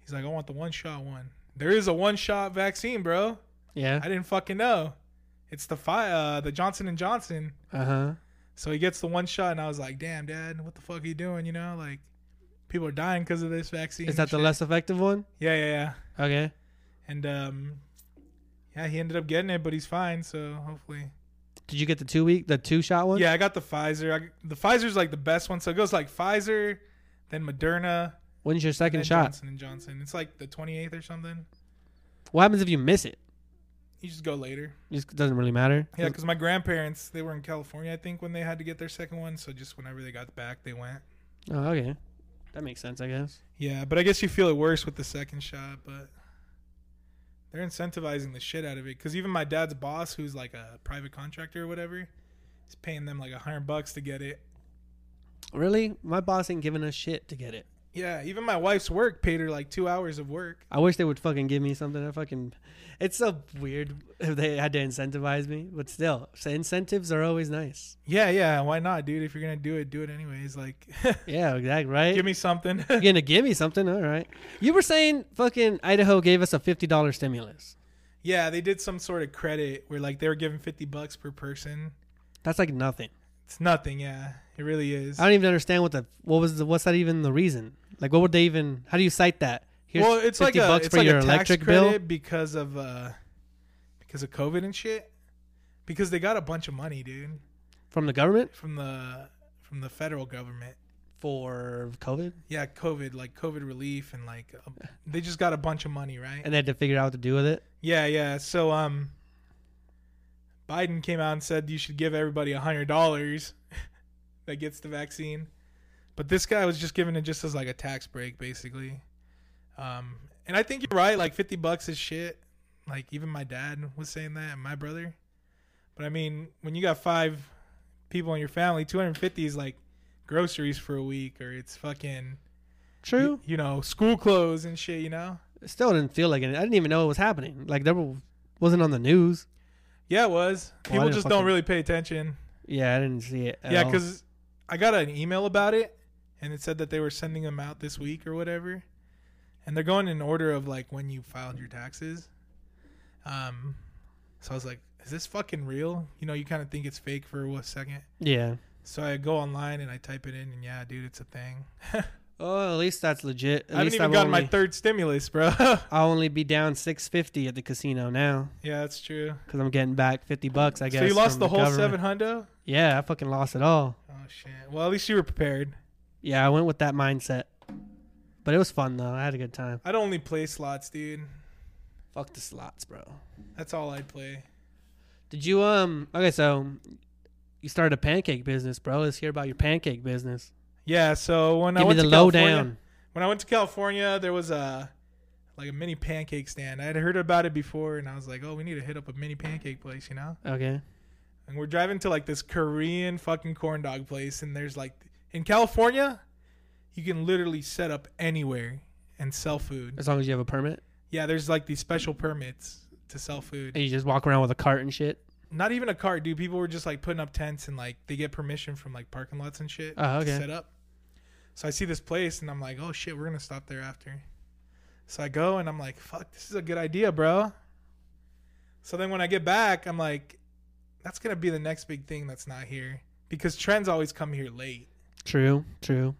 He's like, I want the one shot one. There is a one shot vaccine, bro. Yeah. I didn't fucking know. It's the fi- uh the Johnson and Johnson. Uh huh. So he gets the one shot, and I was like, "Damn, Dad, what the fuck are you doing?" You know, like people are dying because of this vaccine. Is that the shit. less effective one? Yeah, yeah, yeah. Okay. And um, yeah, he ended up getting it, but he's fine. So hopefully, Did you get the two week, the two shot one? Yeah, I got the Pfizer. I, the Pfizer's like the best one. So it goes like Pfizer, then Moderna, When's your second shot? Johnson and Johnson. It's like the 28th or something. What happens if you miss it? You just go later. It just doesn't really matter. Yeah, because my grandparents they were in California, I think, when they had to get their second one. So just whenever they got back, they went. Oh, okay. That makes sense, I guess. Yeah, but I guess you feel it worse with the second shot, but they're incentivizing the shit out of it. Because even my dad's boss, who's like a private contractor or whatever, is paying them like a hundred bucks to get it. Really? My boss ain't giving us shit to get it. Yeah, even my wife's work paid her like two hours of work. I wish they would fucking give me something. I fucking. It's so weird if they had to incentivize me, but still, so incentives are always nice. Yeah, yeah, why not, dude? If you're gonna do it, do it anyways. Like, Yeah, exactly. Right. give me something. You're gonna give me something, all right? You were saying fucking Idaho gave us a fifty dollar stimulus. yeah, they did some sort of credit where like they were giving fifty bucks per person. That's like nothing. It's nothing. Yeah, it really is. I don't even understand what the what was the, what's that even the reason? Like, what would they even? How do you cite that? Here's well, it's like 50 a bucks it's for like your a tax credit bill. because of uh because of COVID and shit. Because they got a bunch of money, dude, from the government from the from the federal government. for COVID, Yeah, COVID, like COVID relief, and like uh, they just got a bunch of money, right? and they had to figure out what to do with it. Yeah, yeah. So um, Biden came out and said you should give everybody a hundred dollars that gets the vaccine, but this guy was just giving it just as like a tax break, basically. Um, and I think you're right. Like fifty bucks is shit. Like even my dad was saying that, and my brother. But I mean, when you got five people in your family, two hundred fifty is like groceries for a week, or it's fucking True. you, you know school clothes and shit. You know. It still didn't feel like it. I didn't even know it was happening. Like there wasn't on the news. Yeah, it was. People didn't just fucking- don't really pay attention. Yeah, I didn't see it. Yeah, because I got an email about it, and it said that they were sending them out this week or whatever, and they're going in order of like when you filed your taxes. Um, so I was like, "Is this fucking real?" You know, you kind of think it's fake for a second. yeah. So I go online and I type it in, and yeah, dude, it's a thing. Oh, at least that's legit. At I haven't least even I've gotten only, my third stimulus, bro. I'll only be down six fifty at the casino now yeah, that's true. because I'm getting back fifty bucks. I guess. So you lost from the whole government. seven hundo. Yeah, I fucking lost it all. Oh shit. Well, at least you were prepared. Yeah, I went with that mindset. But it was fun though. I had a good time. I'd only play slots, dude. Fuck the slots, bro. That's all I'd play. Did you um? Okay, so you started a pancake business, bro. Let's hear about your pancake business. Yeah. So when I Give me went to California, lowdown. when I went to California, there was a like a mini pancake stand. I had heard about it before, and I was like, "Oh, we need to hit up a mini pancake place," you know. Okay. And we're driving to like this Korean fucking corn dog place, and there's like in California, you can literally set up anywhere and sell food. As long as you have a permit, Yeah, there's like these special permits to sell food. and you just walk around with a cart and shit. Not even a cart, dude. People were just like putting up tents and like they get permission from like parking lots and shit Oh, okay. to set up. So I see this place and I'm like, oh shit, we're gonna stop there after. So I go and I'm like, fuck, this is a good idea, bro. So then when I get back, I'm like, that's gonna be the next big thing that's not here because trends always come here late. True. True.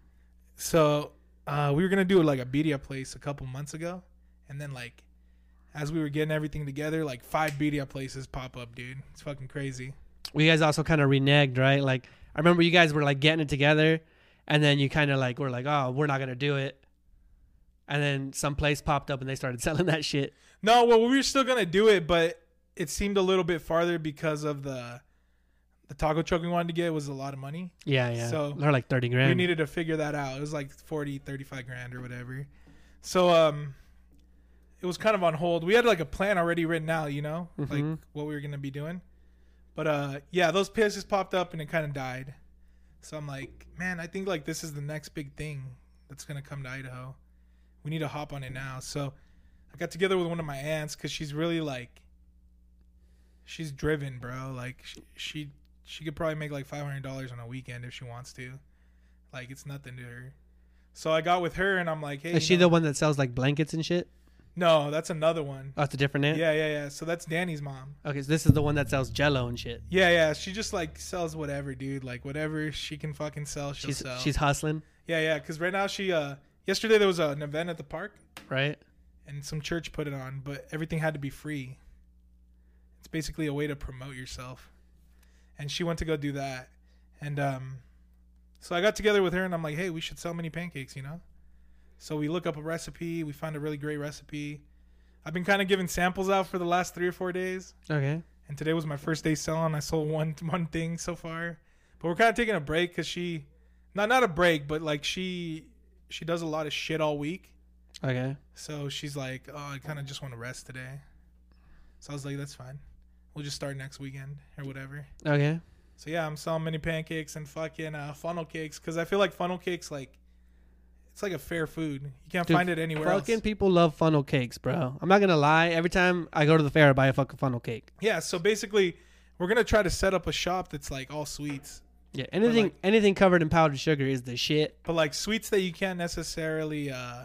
So uh, we were gonna do like a birria place a couple months ago, and then like as we were getting everything together, like five birria places pop up, dude. It's fucking crazy. We guys also kind of reneged, right? Like I remember you guys were like getting it together, and then you kind of like were like, "Oh, we're not gonna do it," and then some place popped up and they started selling that shit. No, well, we were still gonna do it, but it seemed a little bit farther because of the the taco truck we wanted to get was a lot of money. Yeah, yeah. So, they're like thirty grand. We needed to figure that out. It was like 40, 35 grand or whatever. So um it was kind of on hold. We had like a plan already written out, you know, like Mhm. what we were gonna be doing. But uh yeah, those places popped up and it kind of died. So I'm like, man, I think like this is the next big thing that's gonna come to Idaho. We need to hop on it now. So I got together with one of my aunts because she's really like, she's driven, bro. Like she she, she could probably make like five hundred dollars on a weekend if she wants to. Like it's nothing to her. So I got with her and I'm like, hey, Is she know- the one that sells like blankets and shit? No, that's another one. Oh, it's a different name. Yeah, yeah, yeah. So that's Danny's mom. Okay, so this is the one that sells Jello and shit. Yeah, yeah. She just like sells whatever, dude. Like whatever she can fucking sell, she'll She's sell. she's hustling, yeah, yeah. Because right now she uh yesterday there was an event at the park right? and some church put it on, but everything had to be free. It's basically a way to promote yourself. and she went to go do that, and um, so I got together with her, and I'm like, hey, we should sell mini pancakes, you know. So we look up a recipe. We find a really great recipe. I've been kind of giving samples out for the last three or four days, Okay. and today was my first day selling. I sold one one thing so far, but we're kind of taking a break because she, not not a break, but like she she does a lot of shit all week. Okay. So she's like, "Oh, I kind of just want to rest today." So I was like, "That's fine. We'll just start next weekend or whatever." Okay. So yeah, I'm selling mini pancakes and fucking uh, funnel cakes because I feel like funnel cakes like it's like a fair food. You can't Dude, find it anywhere Fucking else. people love funnel cakes, bro. I'm not gonna lie. Every time I go to the fair, I buy a fucking funnel cake. Yeah. So basically, we're gonna try to set up a shop that's like all sweets, Yeah. Anything like- anything covered in powdered sugar is the shit. but like sweets that you can't necessarily uh,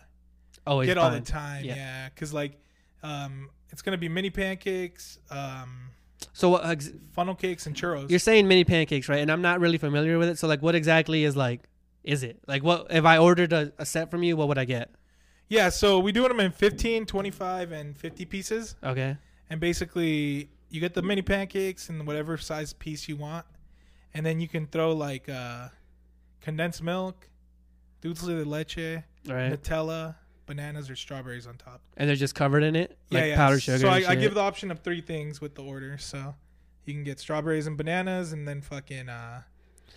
Always get all the time. Yeah. Yeah. Because like, um, it's gonna be mini pancakes, um, So what? ex- funnel cakes, and churros. You're saying mini pancakes, right? And I'm not really familiar with it. So like, what exactly is like? Is it like what? If I ordered a, a set from you, what would I get? Yeah, so we do them in 15, 25, and 50 pieces. Okay. And basically, you get the mini pancakes and whatever size piece you want. And then you can throw like uh, condensed milk, dulce de leche, right. Nutella, bananas, or strawberries on top. And they're just covered in it, Yeah, like yeah. powdered sugar. So I, I give the option of three things with the order. So you can get strawberries and bananas and then fucking uh,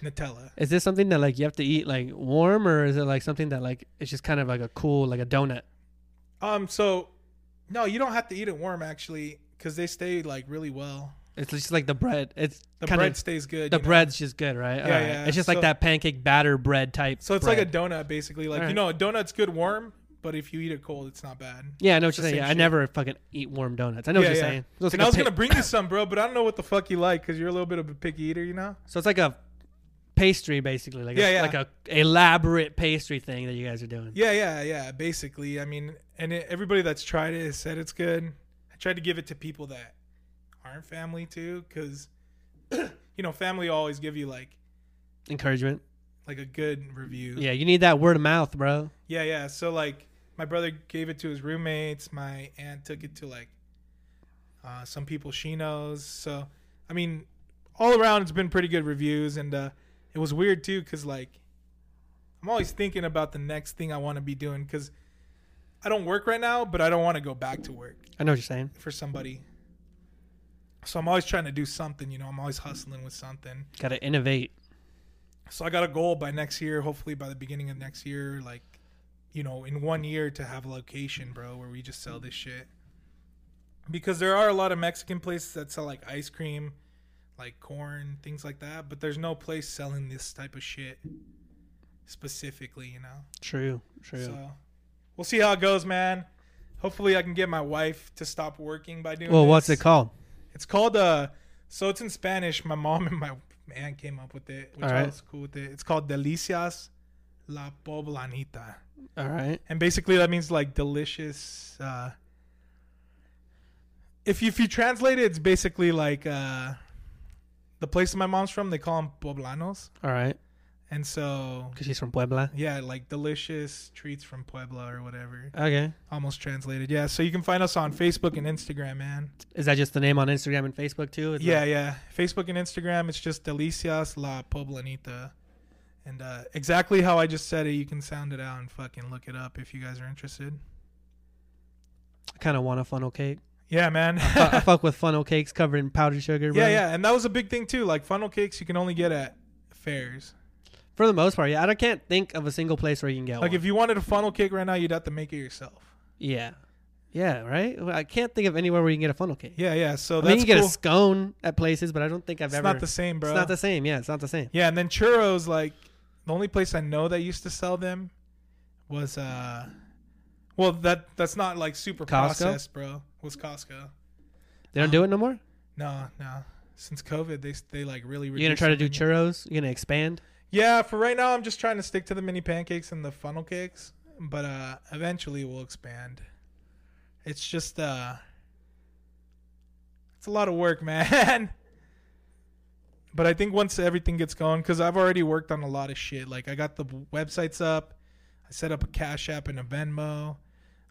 Nutella. Is this something that like you have to eat like warm, or is it like something that like it's just kind of like a cool like a donut? Um, so no, you don't have to eat it warm actually, because they stay like really well. It's just like the bread. It's The kind bread stays good. the you know? bread's just good, right? Yeah, Alright. yeah. It's just So- like that pancake batter bread type. So it's like a donut basically. Like you know, a donut's good warm, but if you eat it cold, it's not bad. yeah. I know what you're saying. same I never fucking eat warm donuts. I know Yeah, what you're yeah. saying. So and like I was gonna bring you some, bro, but I don't know what the fuck you like because you're a little bit of a picky eater, you know? so it's like a pastry basically, like Yeah, a, yeah. like a elaborate pastry thing that you guys are doing. Yeah, yeah, yeah. Basically, I mean, and it, everybody that's tried it has said it's good. I tried to give it to people that aren't family too, because you know, family always give you like Encouragement. like a good review. Yeah, you need that word of mouth, bro. Yeah, yeah. So like my brother gave it to his roommates. My aunt took it to like uh, some people she knows. So I mean, all around it's been pretty good reviews, and uh, it was weird too because like I'm always thinking about the next thing I want to be doing because I don't work right now, but I don't want to go back to work I know what you're saying. for somebody. So I'm always trying to do something, you know. I'm always hustling with something. Got to innovate. So I got a goal by next year, hopefully by the beginning of next year, like, you know, in one year to have a location, bro, where we just sell this shit. Because there are a lot of Mexican places that sell like ice cream, like corn, things like that, but there's no place selling this type of shit specifically, you know. True. True. So we'll see how it goes, man. Hopefully I can get my wife to stop working by doing well, what's it called? It's called uh so it's in Spanish. My mom and my aunt came up with it, which All I right. was cool with it. It's called Delicias La Poblanita. All right. And basically that means like delicious uh if you, if you translate it, it's basically like uh the place my mom's from, they call them poblanos. All right. And so Because she's from Puebla. yeah, like delicious treats from Puebla or whatever. Okay. Almost translated. Yeah, so you can find us on Facebook and Instagram, man. Is that just the name on Instagram and Facebook too? Yeah, yeah. Facebook and Instagram, it's just Delicias La Poblanita. And uh, exactly how I just said it, you can sound it out and fucking look it up if you guys are interested. I kind of want a funnel cake. Yeah, man. I, fu- I fuck with funnel cakes covered in powdered sugar. Bro. yeah, yeah. And that was a big thing too. Like funnel cakes, you can only get at fairs. For the most part, yeah. I can't think of a single place where you can get one. Like one. if you wanted a funnel cake right now, you'd have to make it yourself. yeah. Yeah, right? I can't think of anywhere where you can get a funnel cake. Yeah, yeah. So I that's mean, you can get a scone at places, but I don't think I've it's ever. It's not the same, bro. It's not the same. Yeah, it's not the same. Yeah, and then churros, like the only place I know that used to sell them was uh well that that's not like super Costco? processed, bro. Was Costco. They don't Um, do it no more. No, no. Since COVID, they they like really. You gonna try to do churros? You gonna expand? Yeah, for right now, I'm just trying to stick to the mini pancakes and the funnel cakes, but uh eventually we'll expand. It's just uh, it's a lot of work, man. but I think once everything gets going, because I've already worked on a lot of shit. Like I got the websites up, I set up a Cash App and a Venmo.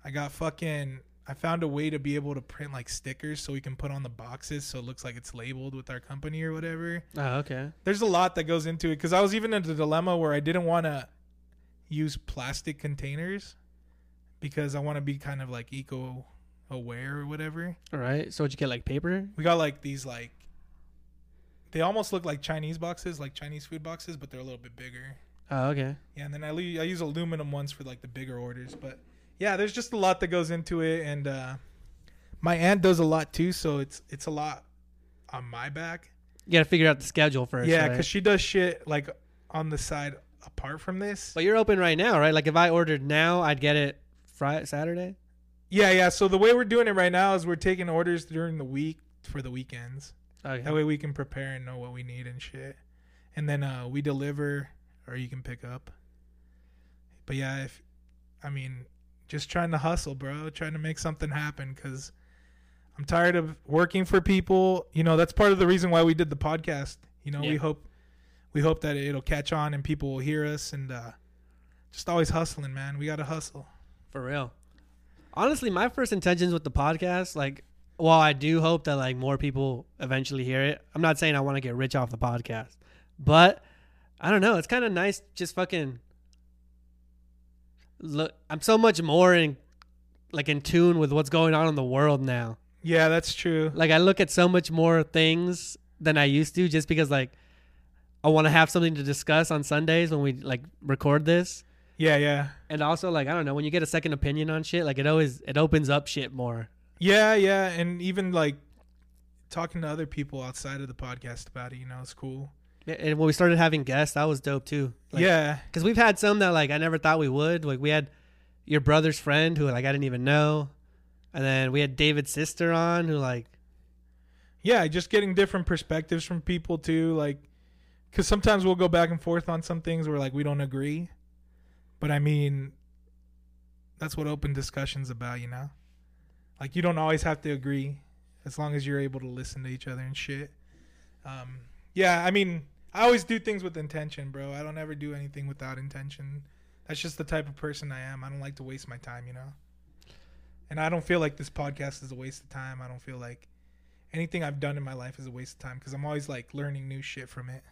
I got fucking I found a way to be able to print like stickers so we can put on the boxes so it looks like it's labeled with our company or whatever. Oh, okay. There's a lot that goes into it because I was even in the dilemma where I didn't want to use plastic containers because I want to be kind of like eco aware or whatever. All right. So, would you get like paper? We got like these like they almost look like Chinese boxes, like Chinese food boxes, but they're a little bit bigger. Oh, okay. Yeah, and then I, I use aluminum ones for like the bigger orders, but yeah, there's just a lot that goes into it, and uh, my aunt does a lot too, so it's it's a lot on my back. You got to figure out the schedule first. yeah, right? because she does shit like on the side apart from this. But you're open right now, right? Like if I ordered now, I'd get it Friday, Saturday. Yeah, yeah. So the way we're doing it right now is we're taking orders during the week for the weekends. Okay. That way we can prepare and know what we need and shit. And then uh, we deliver or you can pick up. But yeah, if I mean, just trying to hustle, bro, trying to make something happen cuz I'm tired of working for people. You know, that's part of the reason why we did the podcast. You know, we hope we hope that it'll catch on and people will hear us and uh just always hustling, man. We got to hustle. For real. Honestly, my first intentions with the podcast, like, while I do hope that like more people eventually hear it, I'm not saying I want to get rich off the podcast, but I don't know. It's kind of nice just fucking look. I'm so much more in like in tune with what's going on in the world now. Yeah, that's true. Like I look at so much more things than I used to, just because like I want to have something to discuss on Sundays when we like record this. Yeah, yeah. And also, like, I don't know, when you get a second opinion on shit, like, it always it opens up shit more. Yeah, yeah, and even like talking to other people outside of the podcast about it, you know, it's cool. And when we started having guests, that was dope too. Like, yeah, because we've had some that like I never thought we would. Like, we had your brother's friend who like I didn't even know, and then we had David's sister on who like yeah, just getting different perspectives from people too, like because sometimes we'll go back and forth on some things where like we don't agree, but I mean, that's what open discussions about, you know. Like you don't always have to agree, as long as you're able to listen to each other and shit. Um, yeah, I mean, I always do things with intention, bro. I don't ever do anything without intention. That's just the type of person I am. I don't like to waste my time, you know. And I don't feel like this podcast is a waste of time. I don't feel like anything I've done in my life is a waste of time because I'm always like learning new shit from it.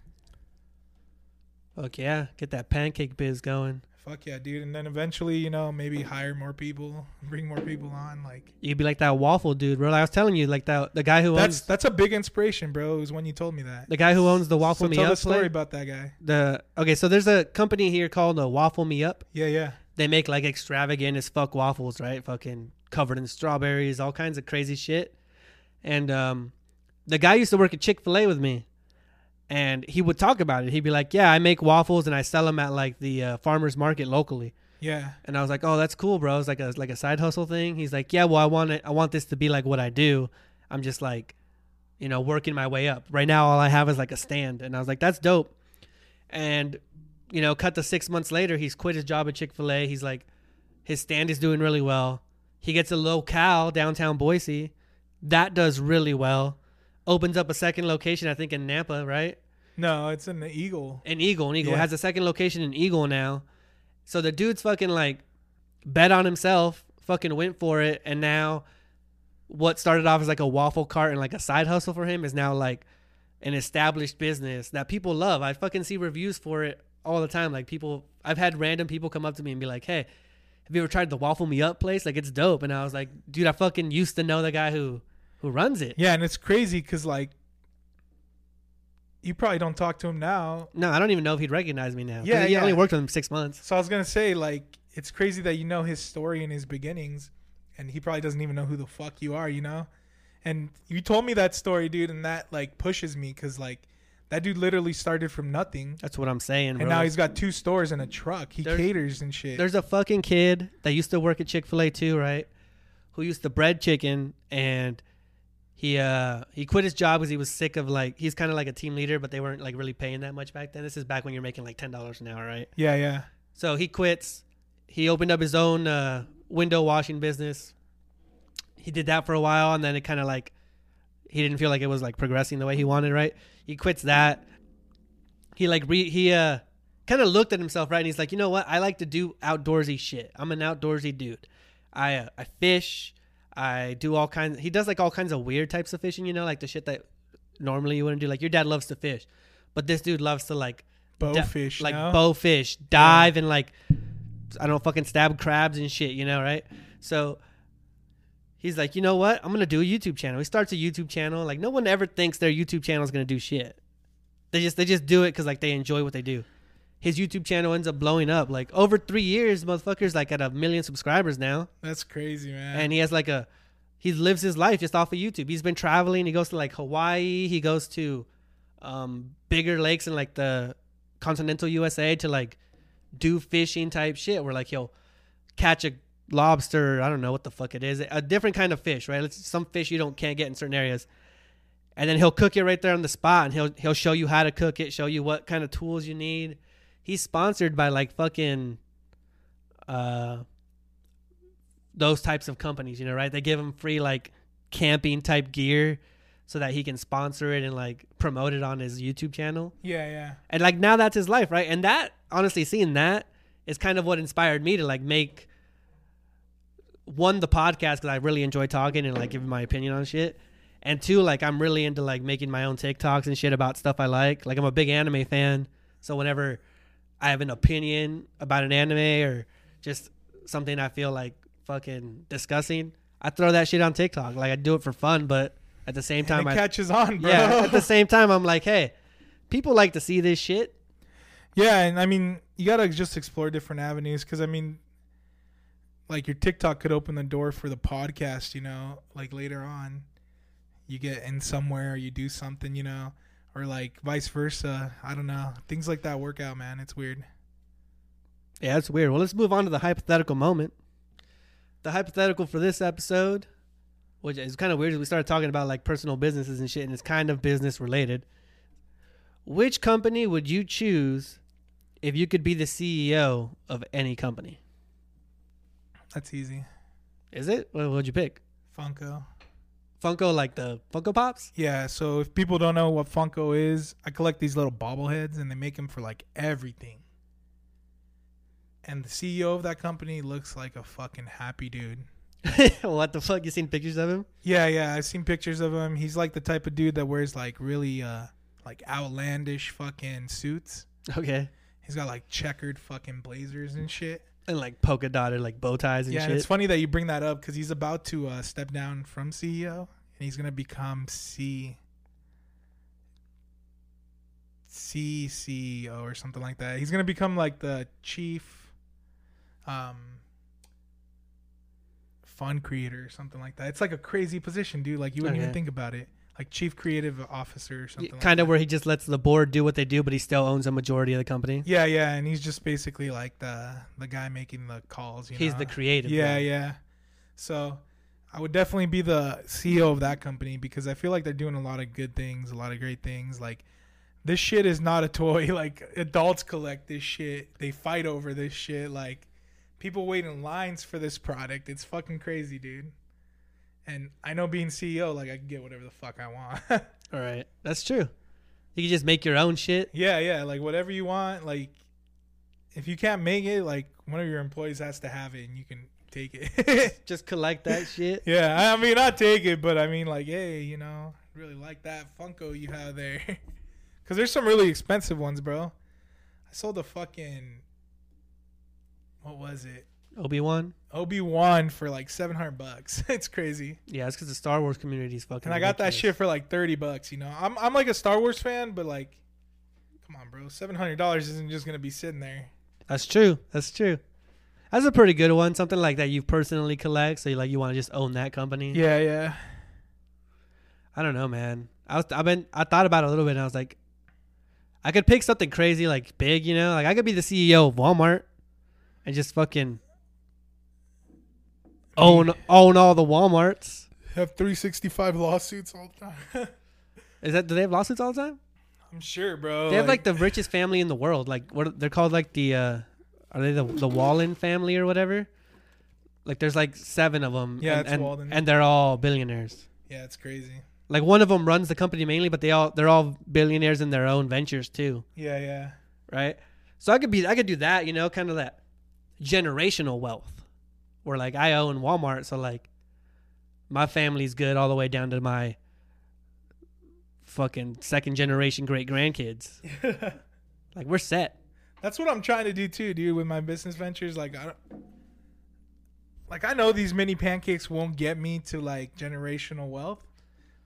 fuck yeah, get that pancake biz going. Fuck yeah, dude. And then eventually, you know, maybe hire more people, bring more people on. Like You'd be like that waffle dude, bro. Like I was telling you, like that the guy who that's owns that's a big inspiration, bro. It was when you told me that. the guy who owns the waffle so me tell up the story place. about that guy. The okay, so there's a company here called the Waffle Me Up. Yeah, yeah. they make like extravagant as fuck waffles, right? Fucking covered in strawberries, all kinds of crazy shit. And um, the guy used to work at Chick Fil A with me, and he would talk about it. He'd be like, "Yeah, I make waffles and I sell them at like the uh, farmers market locally." Yeah. And I was like, "Oh, that's cool, bro." It's like a like a side hustle thing. He's like, "Yeah, well, I want it. I want this to be like what I do. I'm just like, you know, working my way up. Right now, all I have is like a stand." And I was like, "That's dope." And you know, cut to six months later, he's quit his job at Chick Fil A. He's like, his stand is doing really well. He gets a locale downtown Boise, that does really well. Opens up a second location, I think in Nampa, right? No, it's an eagle. In Eagle, and Eagle Yeah. has a second location in Eagle now. So the dude's fucking like bet on himself, fucking went for it, and now what started off as like a waffle cart and like a side hustle for him is now like an established business that people love. I fucking see reviews for it all the time. Like people, I've had random people come up to me and be like, "Hey, have you ever tried the Waffle Me Up place? Like it's dope." And I was like, "Dude, I fucking used to know the guy who who runs it." Yeah, and it's crazy because like you probably don't talk to him now. No, I don't even know if he'd recognize me now. Yeah, he yeah. only worked with him six months. So I was gonna say like it's crazy that you know his story and his beginnings, and he probably doesn't even know who the fuck you are, you know. And you told me that story, dude, and that like pushes me because like that dude literally started from nothing, That's what I'm saying, bro. and now he's got two stores and a truck. He There's- caters and shit. There's a fucking kid that used to work at Chick Fil A too, right? Who used to bread chicken, and he uh he quit his job because he was sick of like he's kind of like a team leader, but they weren't like really paying that much back then. This is back when you're making like ten dollars an hour, right? Yeah, yeah. So he quits. He opened up his own uh, window washing business. He did that for a while, and then it kind of like he didn't feel like it was like progressing the way he wanted. Right? He quits that. He like re- he uh kind of looked at himself right, and he's like, you know what? I like to do outdoorsy shit. I'm an outdoorsy dude. I uh, I fish. I do all kinds. He does like all kinds of weird types of fishing. You know, like the shit that normally you wouldn't do. Like your dad loves to fish, but this dude loves to like Bow di- fish, like no? bow fish, dive and like I don't know, fucking stab crabs and shit. You know, right? So he's like, you know what? I'm gonna do a YouTube channel. He starts a YouTube channel. Like no one ever thinks their YouTube channel is gonna do shit. They just they just do it because like they enjoy what they do. His YouTube channel ends up blowing up. Like over three years, motherfuckers like at a million subscribers now That's crazy, man. and he has like a he lives his life just off of YouTube. He's been traveling. He goes to like Hawaii. He goes to um, bigger lakes in like the continental USA to like do fishing type shit. Where like he'll catch a lobster. I don't know what the fuck it is. A different kind of fish, right? It's some fish you don't can't get in certain areas. And then he'll cook it right there on the spot, and he'll he'll show you how to cook it, show you what kind of tools you need. He's sponsored by like fucking uh those types of companies, you know, right? They give him free like camping type gear so that he can sponsor it and like promote it on his YouTube channel. yeah, yeah. And like now that's his life, right? And that honestly seeing that is kind of what inspired me to like make one the podcast because I really enjoy talking and like giving my opinion on shit. And two, like I'm really into like making my own TikToks and shit about stuff I like. Like I'm a big anime fan, so whenever I have an opinion about an anime or just something I feel like fucking discussing, I throw that shit on TikTok. Like I do it for fun, but at the same time, I catches on, bro. yeah. At the same time, I'm like, hey, people like to see this shit. Yeah, and I mean, you gotta just explore different avenues because I mean, like your TikTok could open the door for the podcast. You know, like later on, you get in somewhere, you do something, you know, or like vice versa. I don't know. Things like that work out, man. It's weird. Yeah, it's weird. Well, let's move on to the hypothetical moment. The hypothetical for this episode, which is kind of weird, we started talking about like personal businesses and shit, and it's kind of business related. Which company would you choose if you could be the CEO of any company? That's easy. Is it? What would you pick? Funko. Funko, like the Funko Pops? Yeah. So if people don't know what Funko is, I collect these little bobbleheads, and they make them for like everything. And the CEO of that company looks like a fucking happy dude. what the fuck? You seen pictures of him? Yeah, yeah, I've seen pictures of him. He's like the type of dude that wears like really uh like outlandish fucking suits. Okay. He's got like checkered fucking blazers and shit. And like polka dotted like bow ties and yeah, and shit. it's funny that you bring that up because he's about to uh, step down from CEO and he's gonna become C C CEO or something like that. He's gonna become like the chief um fund creator or something like that. It's like a crazy position, dude. Like you wouldn't even think about it. Like chief creative officer or something. like kind of that. where he just lets the board do what they do, but he still owns a majority of the company. Yeah, yeah, and he's just basically like the the guy making the calls. You He's know? the creative. Yeah, guy. yeah. So I would definitely be the CEO of that company because I feel like they're doing a lot of good things, a lot of great things. Like this shit is not a toy. Like adults collect this shit. They fight over this shit. Like people wait in lines for this product. It's fucking crazy, dude. And I know being CEO, like I can get whatever the fuck I want. All right, that's true. You can just make your own shit. yeah, yeah, like whatever you want. Like if you can't make it, like one of your employees has to have it, and you can take it. Just collect that shit. Yeah, I mean, I take it, but I mean, like, hey, you know, really like that Funko you have there, because there's some really expensive ones, bro. I sold a fucking, what was it, Obi Wan. Obi Wan for like seven hundred bucks. it's crazy, Yeah, it's because the Star Wars community is fucking. and I got that shit for like thirty bucks. You know, I'm I'm like a Star Wars fan, but like, come on, bro, seven hundred dollars isn't just gonna be sitting there. That's true. That's true. That's a pretty good one. Something like that you personally collect, so you like you want to just own that company. Yeah, yeah. I don't know, man. I was I've been I thought about it a little bit and I was like I could pick something crazy like big, you know? Like I could be the CEO of Walmart and just fucking own own all the Walmarts. Have three sixty five lawsuits all the time. Is that do they have lawsuits all the time? I'm sure, bro. They have like the richest family in the world. Like what they're called like the uh are they the the Wallen family or whatever? Like there's like 7 of them Yeah, and it's and, Walden. and they're all billionaires. yeah, it's crazy. Like one of them runs the company mainly, but they all they're all billionaires in their own ventures too. Yeah, yeah. right? So I could be, I could do that, you know, kind of that generational wealth, where like I own Walmart, so like my family's good all the way down to my fucking second generation great grandkids. like we're set. That's what I'm trying to do too, dude. With my business ventures, like I, don't, like I know these mini pancakes won't get me to like generational wealth,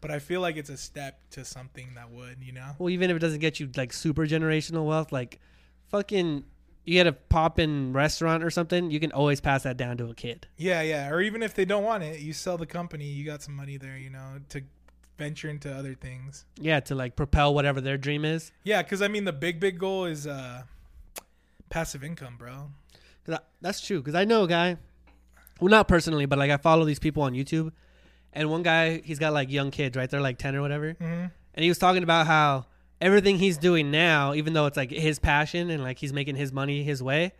but I feel like it's a step to something that would, you know. Well, even if it doesn't get you like super generational wealth, like fucking you get a pop in restaurant or something, you can always pass that down to a kid. Yeah, yeah. Or even if they don't want it, you sell the company, you got some money there, you know, to venture into other things. Yeah, to like propel whatever their dream is. Yeah, because I mean, the big, big goal is uh, passive income, bro. I- that's true. Because I know a guy, well, not personally, but like I follow these people on YouTube, and one guy he's got like young kids, right? They're like ten or whatever, hmm and he was talking about how everything he's doing now, even though it's like his passion and like he's making his money his way,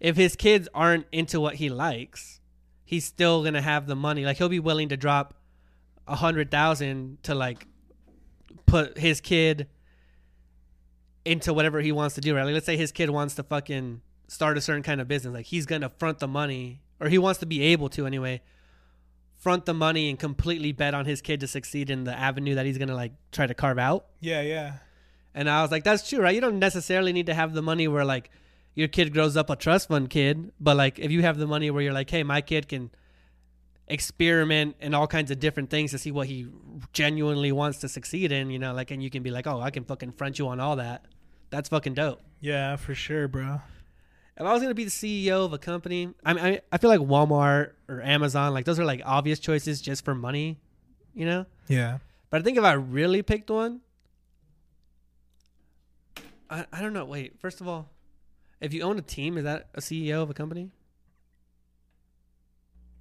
if his kids aren't into what he likes, he's still gonna have the money. Like he'll be willing to drop a hundred thousand to like put his kid into whatever he wants to do, right? Like let's say his kid wants to fucking start a certain kind of business. Like he's gonna front the money, or he wants to be able to anyway, front the money and completely bet on his kid to succeed in the avenue that he's gonna like try to carve out. Yeah, yeah. And I was like, that's true, right? You don't necessarily need to have the money where like your kid grows up a trust fund kid, but like if you have the money where you're like, hey, my kid can experiment in all kinds of different things to see what he genuinely wants to succeed in, you know, like, and you can be like, oh, I can fucking front you on all that. That's fucking dope. Yeah, for sure, bro. If I was gonna be the CEO of a company, I mean, I, I feel like Walmart or Amazon, like those are like obvious choices just for money, you know. Yeah. But I think if I really picked one, I, I don't know. Wait, first of all, if you own a team, is that a CEO of a company?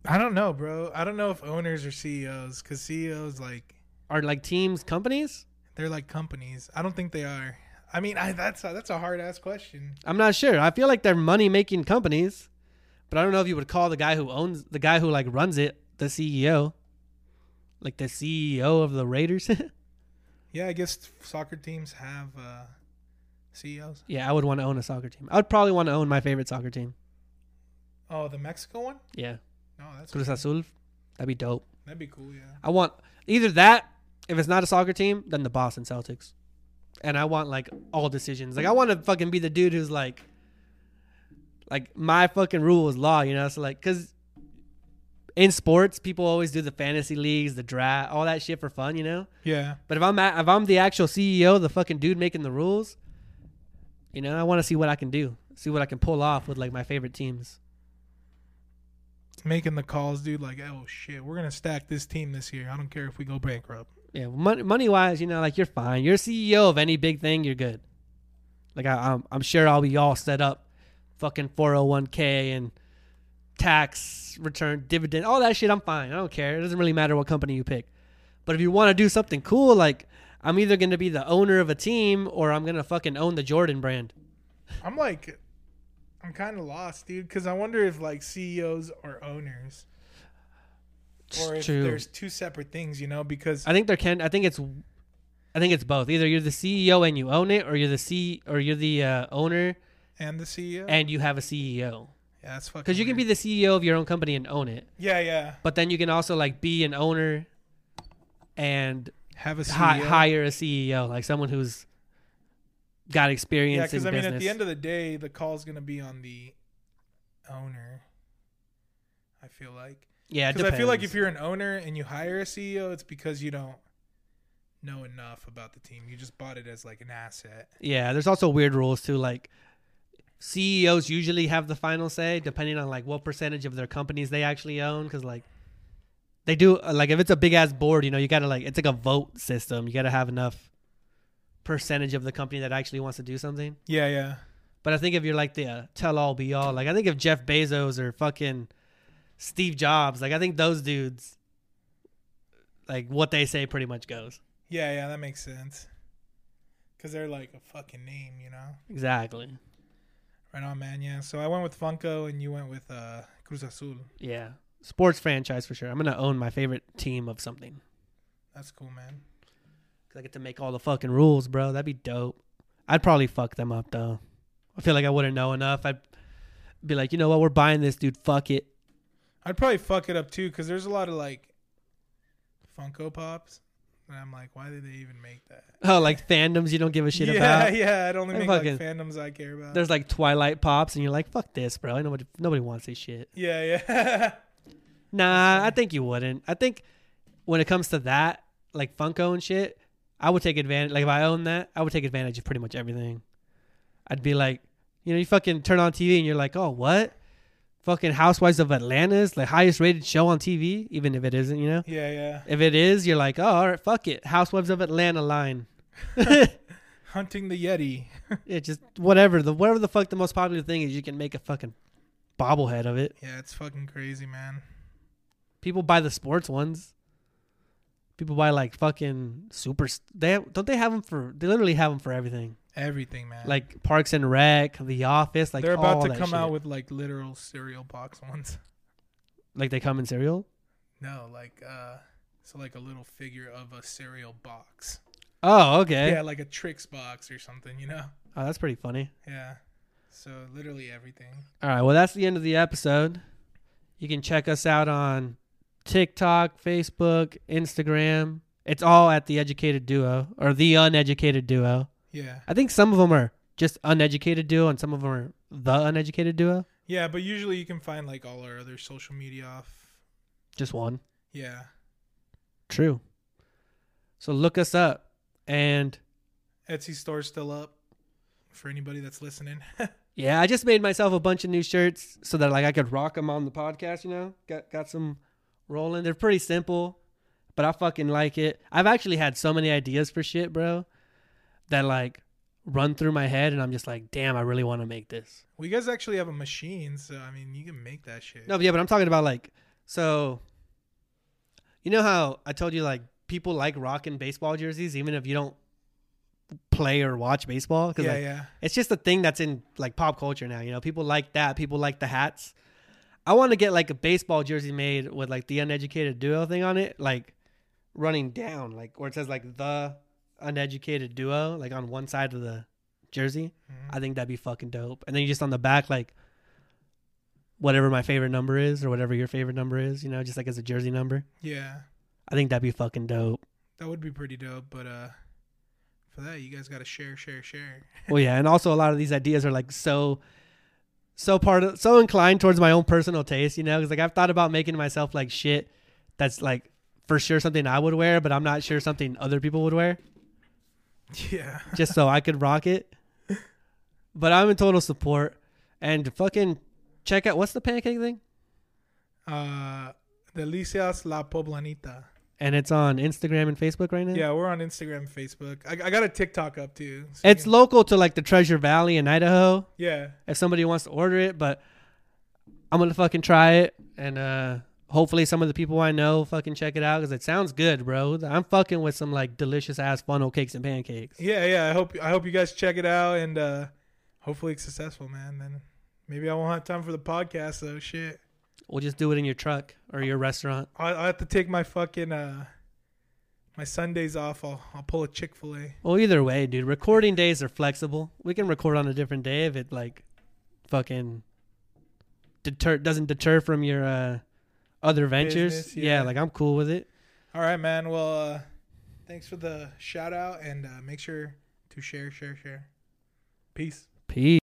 I don't know, bro. I don't know if owners are CEOs because CEOs like Are like teams companies? they're like companies. I don't think they are. I mean, I, that's a, that's a hard ass question. I'm not sure. I feel like they're money making companies, but I don't know if you would call the guy who owns the guy who like runs it the CEO, like the CEO of the Raiders. Yeah, I guess soccer teams have uh, CEOs. yeah, I would want to own a soccer team. I would probably want to own my favorite soccer team. Oh, the Mexico one? Yeah, No, that's Cruz Azul. That'd be dope. that'd be cool. Yeah. I want either that. If it's not a soccer team, then the Boston Celtics. And I want like all decisions. Like I want to fucking be the dude who's like, like my fucking rule is law. You know, so like, cause in sports, people always do the fantasy leagues, the draft, all that shit for fun. You know. Yeah. But if I'm at, if I'm the actual CEO, the fucking dude making the rules, you know, I want to see what I can do, see what I can pull off with like my favorite teams. Making the calls, dude. Like, oh shit, we're gonna stack this team this year. I don't care if we go bankrupt. Yeah, money, money wise, you know, like you're fine. You're CEO of any big thing, you're good. Like I, I'm, I'm sure I'll be all set up, fucking 401k and tax return, dividend, all that shit. I'm fine. I don't care. It doesn't really matter what company you pick. But if you want to do something cool, like I'm either gonna be the owner of a team or I'm gonna fucking own the Jordan brand. I'm like, I'm kind of lost, dude. Because I wonder if like CEOs are owners, or if True. there's two separate things. You know, because I think there can. I think it's. I think it's both. Either you're the CEO and you own it, or you're the C, or you're the uh, owner and the CEO. and you have a CEO. yeah, that's fucking. Because you can be the CEO of your own company and own it, Yeah, yeah. but then you can also like be an owner and Have a CEO. hi- hire a CEO, like someone who's got experience Yeah, because I mean, business. at the end of the day, the call's gonna be on the owner. I feel like. yeah, Because I feel like if you're an owner and you hire a CEO, it's because you don't know enough about the team. You just bought it as like an asset. Yeah, there's also weird rules too. Like CEOs usually have the final say, depending on like what percentage of their companies they actually own. Because like they do, like if it's a big ass board, you know, you gotta like it's like a vote system. You gotta have enough percentage of the company that actually wants to do something. Yeah, yeah. But I think if you're like the uh, tell all be all, like I think if Jeff Bezos or fucking Steve Jobs, like I think those dudes, like what they say pretty much goes. Yeah, yeah, that makes sense. Because they're like a fucking name, you know? Exactly. Right on, man. Yeah. So I went with Funko and you went with uh, Cruz Azul. Yeah. Sports franchise for sure. I'm gonna own my favorite team of something. That's cool, man. Cause I get to make all the fucking rules, bro. That'd be dope. I'd probably fuck them up though. I feel like I wouldn't know enough. I'd be like, you know what, we're buying this dude. Fuck it. I'd probably fuck it up too because there's a lot of like Funko Pops, and I'm like, why did they even make that? Oh, like fandoms you don't give a shit yeah, about. yeah. Yeah. I'd only They're make fucking- like fandoms I care about. There's like Twilight pops, and you're like, fuck this, bro. Nobody, nobody wants this shit. yeah, yeah. Nah. I think you wouldn't. I think when it comes to that, like Funko and shit, I would take advantage. Like if I own that, I would take advantage of pretty much everything. I'd be like, you know, you fucking turn on TV and you're like, oh, what? Fucking Housewives of Atlanta is the highest rated show on TV, even if it isn't, you know? yeah, yeah. If it is, you're like, oh, all right, fuck it. Housewives of Atlanta line. Hunting the Yeti. Yeah, just whatever. The whatever the fuck the most popular thing is, you can make a fucking bobblehead of it. Yeah, it's fucking crazy, man. People buy the sports ones. People buy like fucking super. They have, don't they have them for? They literally have them for everything. Everything, man. Like Parks and Rec, The Office. Like they're about to come shit. out with like literal cereal box ones. Like they come in cereal. No, like uh, so like a little figure of a cereal box. Oh, okay. Yeah, like a Trix box or something, you know? Oh, that's pretty funny. Yeah. So literally everything. All right. Well, that's the end of the episode. You can check us out on TikTok, Facebook, Instagram. It's all at the Educated Duo or the Uneducated Duo. Yeah. I think some of them are just Uneducated Duo, and some of them are the Uneducated Duo. Yeah, but usually you can find like all our other social media off. Just one. Yeah. True. So look us up, and Etsy store's still up for anybody that's listening. yeah, I just made myself a bunch of new shirts so that like I could rock them on the podcast. You know, got got some rolling. They're pretty simple, but I fucking like it. I've actually had so many ideas for shit, bro, that like run through my head, and I'm just like, damn, I really want to make this. well, you guys actually have a machine, so I mean, you can make that shit. No, but yeah, but I'm talking about like so. You know how I told you like people like rocking baseball jerseys even if you don't play or watch baseball because yeah, like, yeah. it's just a thing that's in like pop culture now. You know, people like that. People like the hats. I want to get like a baseball jersey made with like the uneducated duo thing on it, like running down, like where it says like the uneducated duo, like on one side of the jersey. Mhm. I think that'd be fucking dope. And then you just on the back, like whatever my favorite number is or whatever your favorite number is, you know, just like as a jersey number. Yeah. I think that'd be fucking dope. That would be pretty dope, but uh for that you guys gotta share, share, share. well, yeah, and also a lot of these ideas are like so, so part of so inclined towards my own personal taste, you know, because like I've thought about making myself like shit that's like for sure something I would wear, but I'm not sure something other people would wear, Yeah. just so I could rock it. But I'm in total support, and fucking check out what's the pancake thing, Uh Delicias La Poblanita. And it's on Instagram and Facebook right now. Yeah, we're on Instagram and Facebook. I, I got a TikTok up too. so It's local to like the Treasure Valley in Idaho. yeah. If somebody wants to order it, but I'm gonna fucking try it, and uh hopefully some of the people I know fucking check it out because it sounds good, bro. I'm fucking with some like delicious ass funnel cakes and pancakes. Yeah, yeah. I hope I hope you guys check it out and uh hopefully it's successful, man. Then maybe I won't have time for the podcast though. Shit. We'll just do it in your truck or your restaurant. I I have to take my fucking uh my Sundays off. I'll I'll pull a Chick Fil A. Well, either way, dude. Recording days are flexible. We can record on a different day if it like fucking deter doesn't deter from your uh other ventures. Business, yeah, yeah. like I'm cool with it. All right, man. Well, uh thanks for the shout out and uh make sure to share, share, share. Peace. Peace.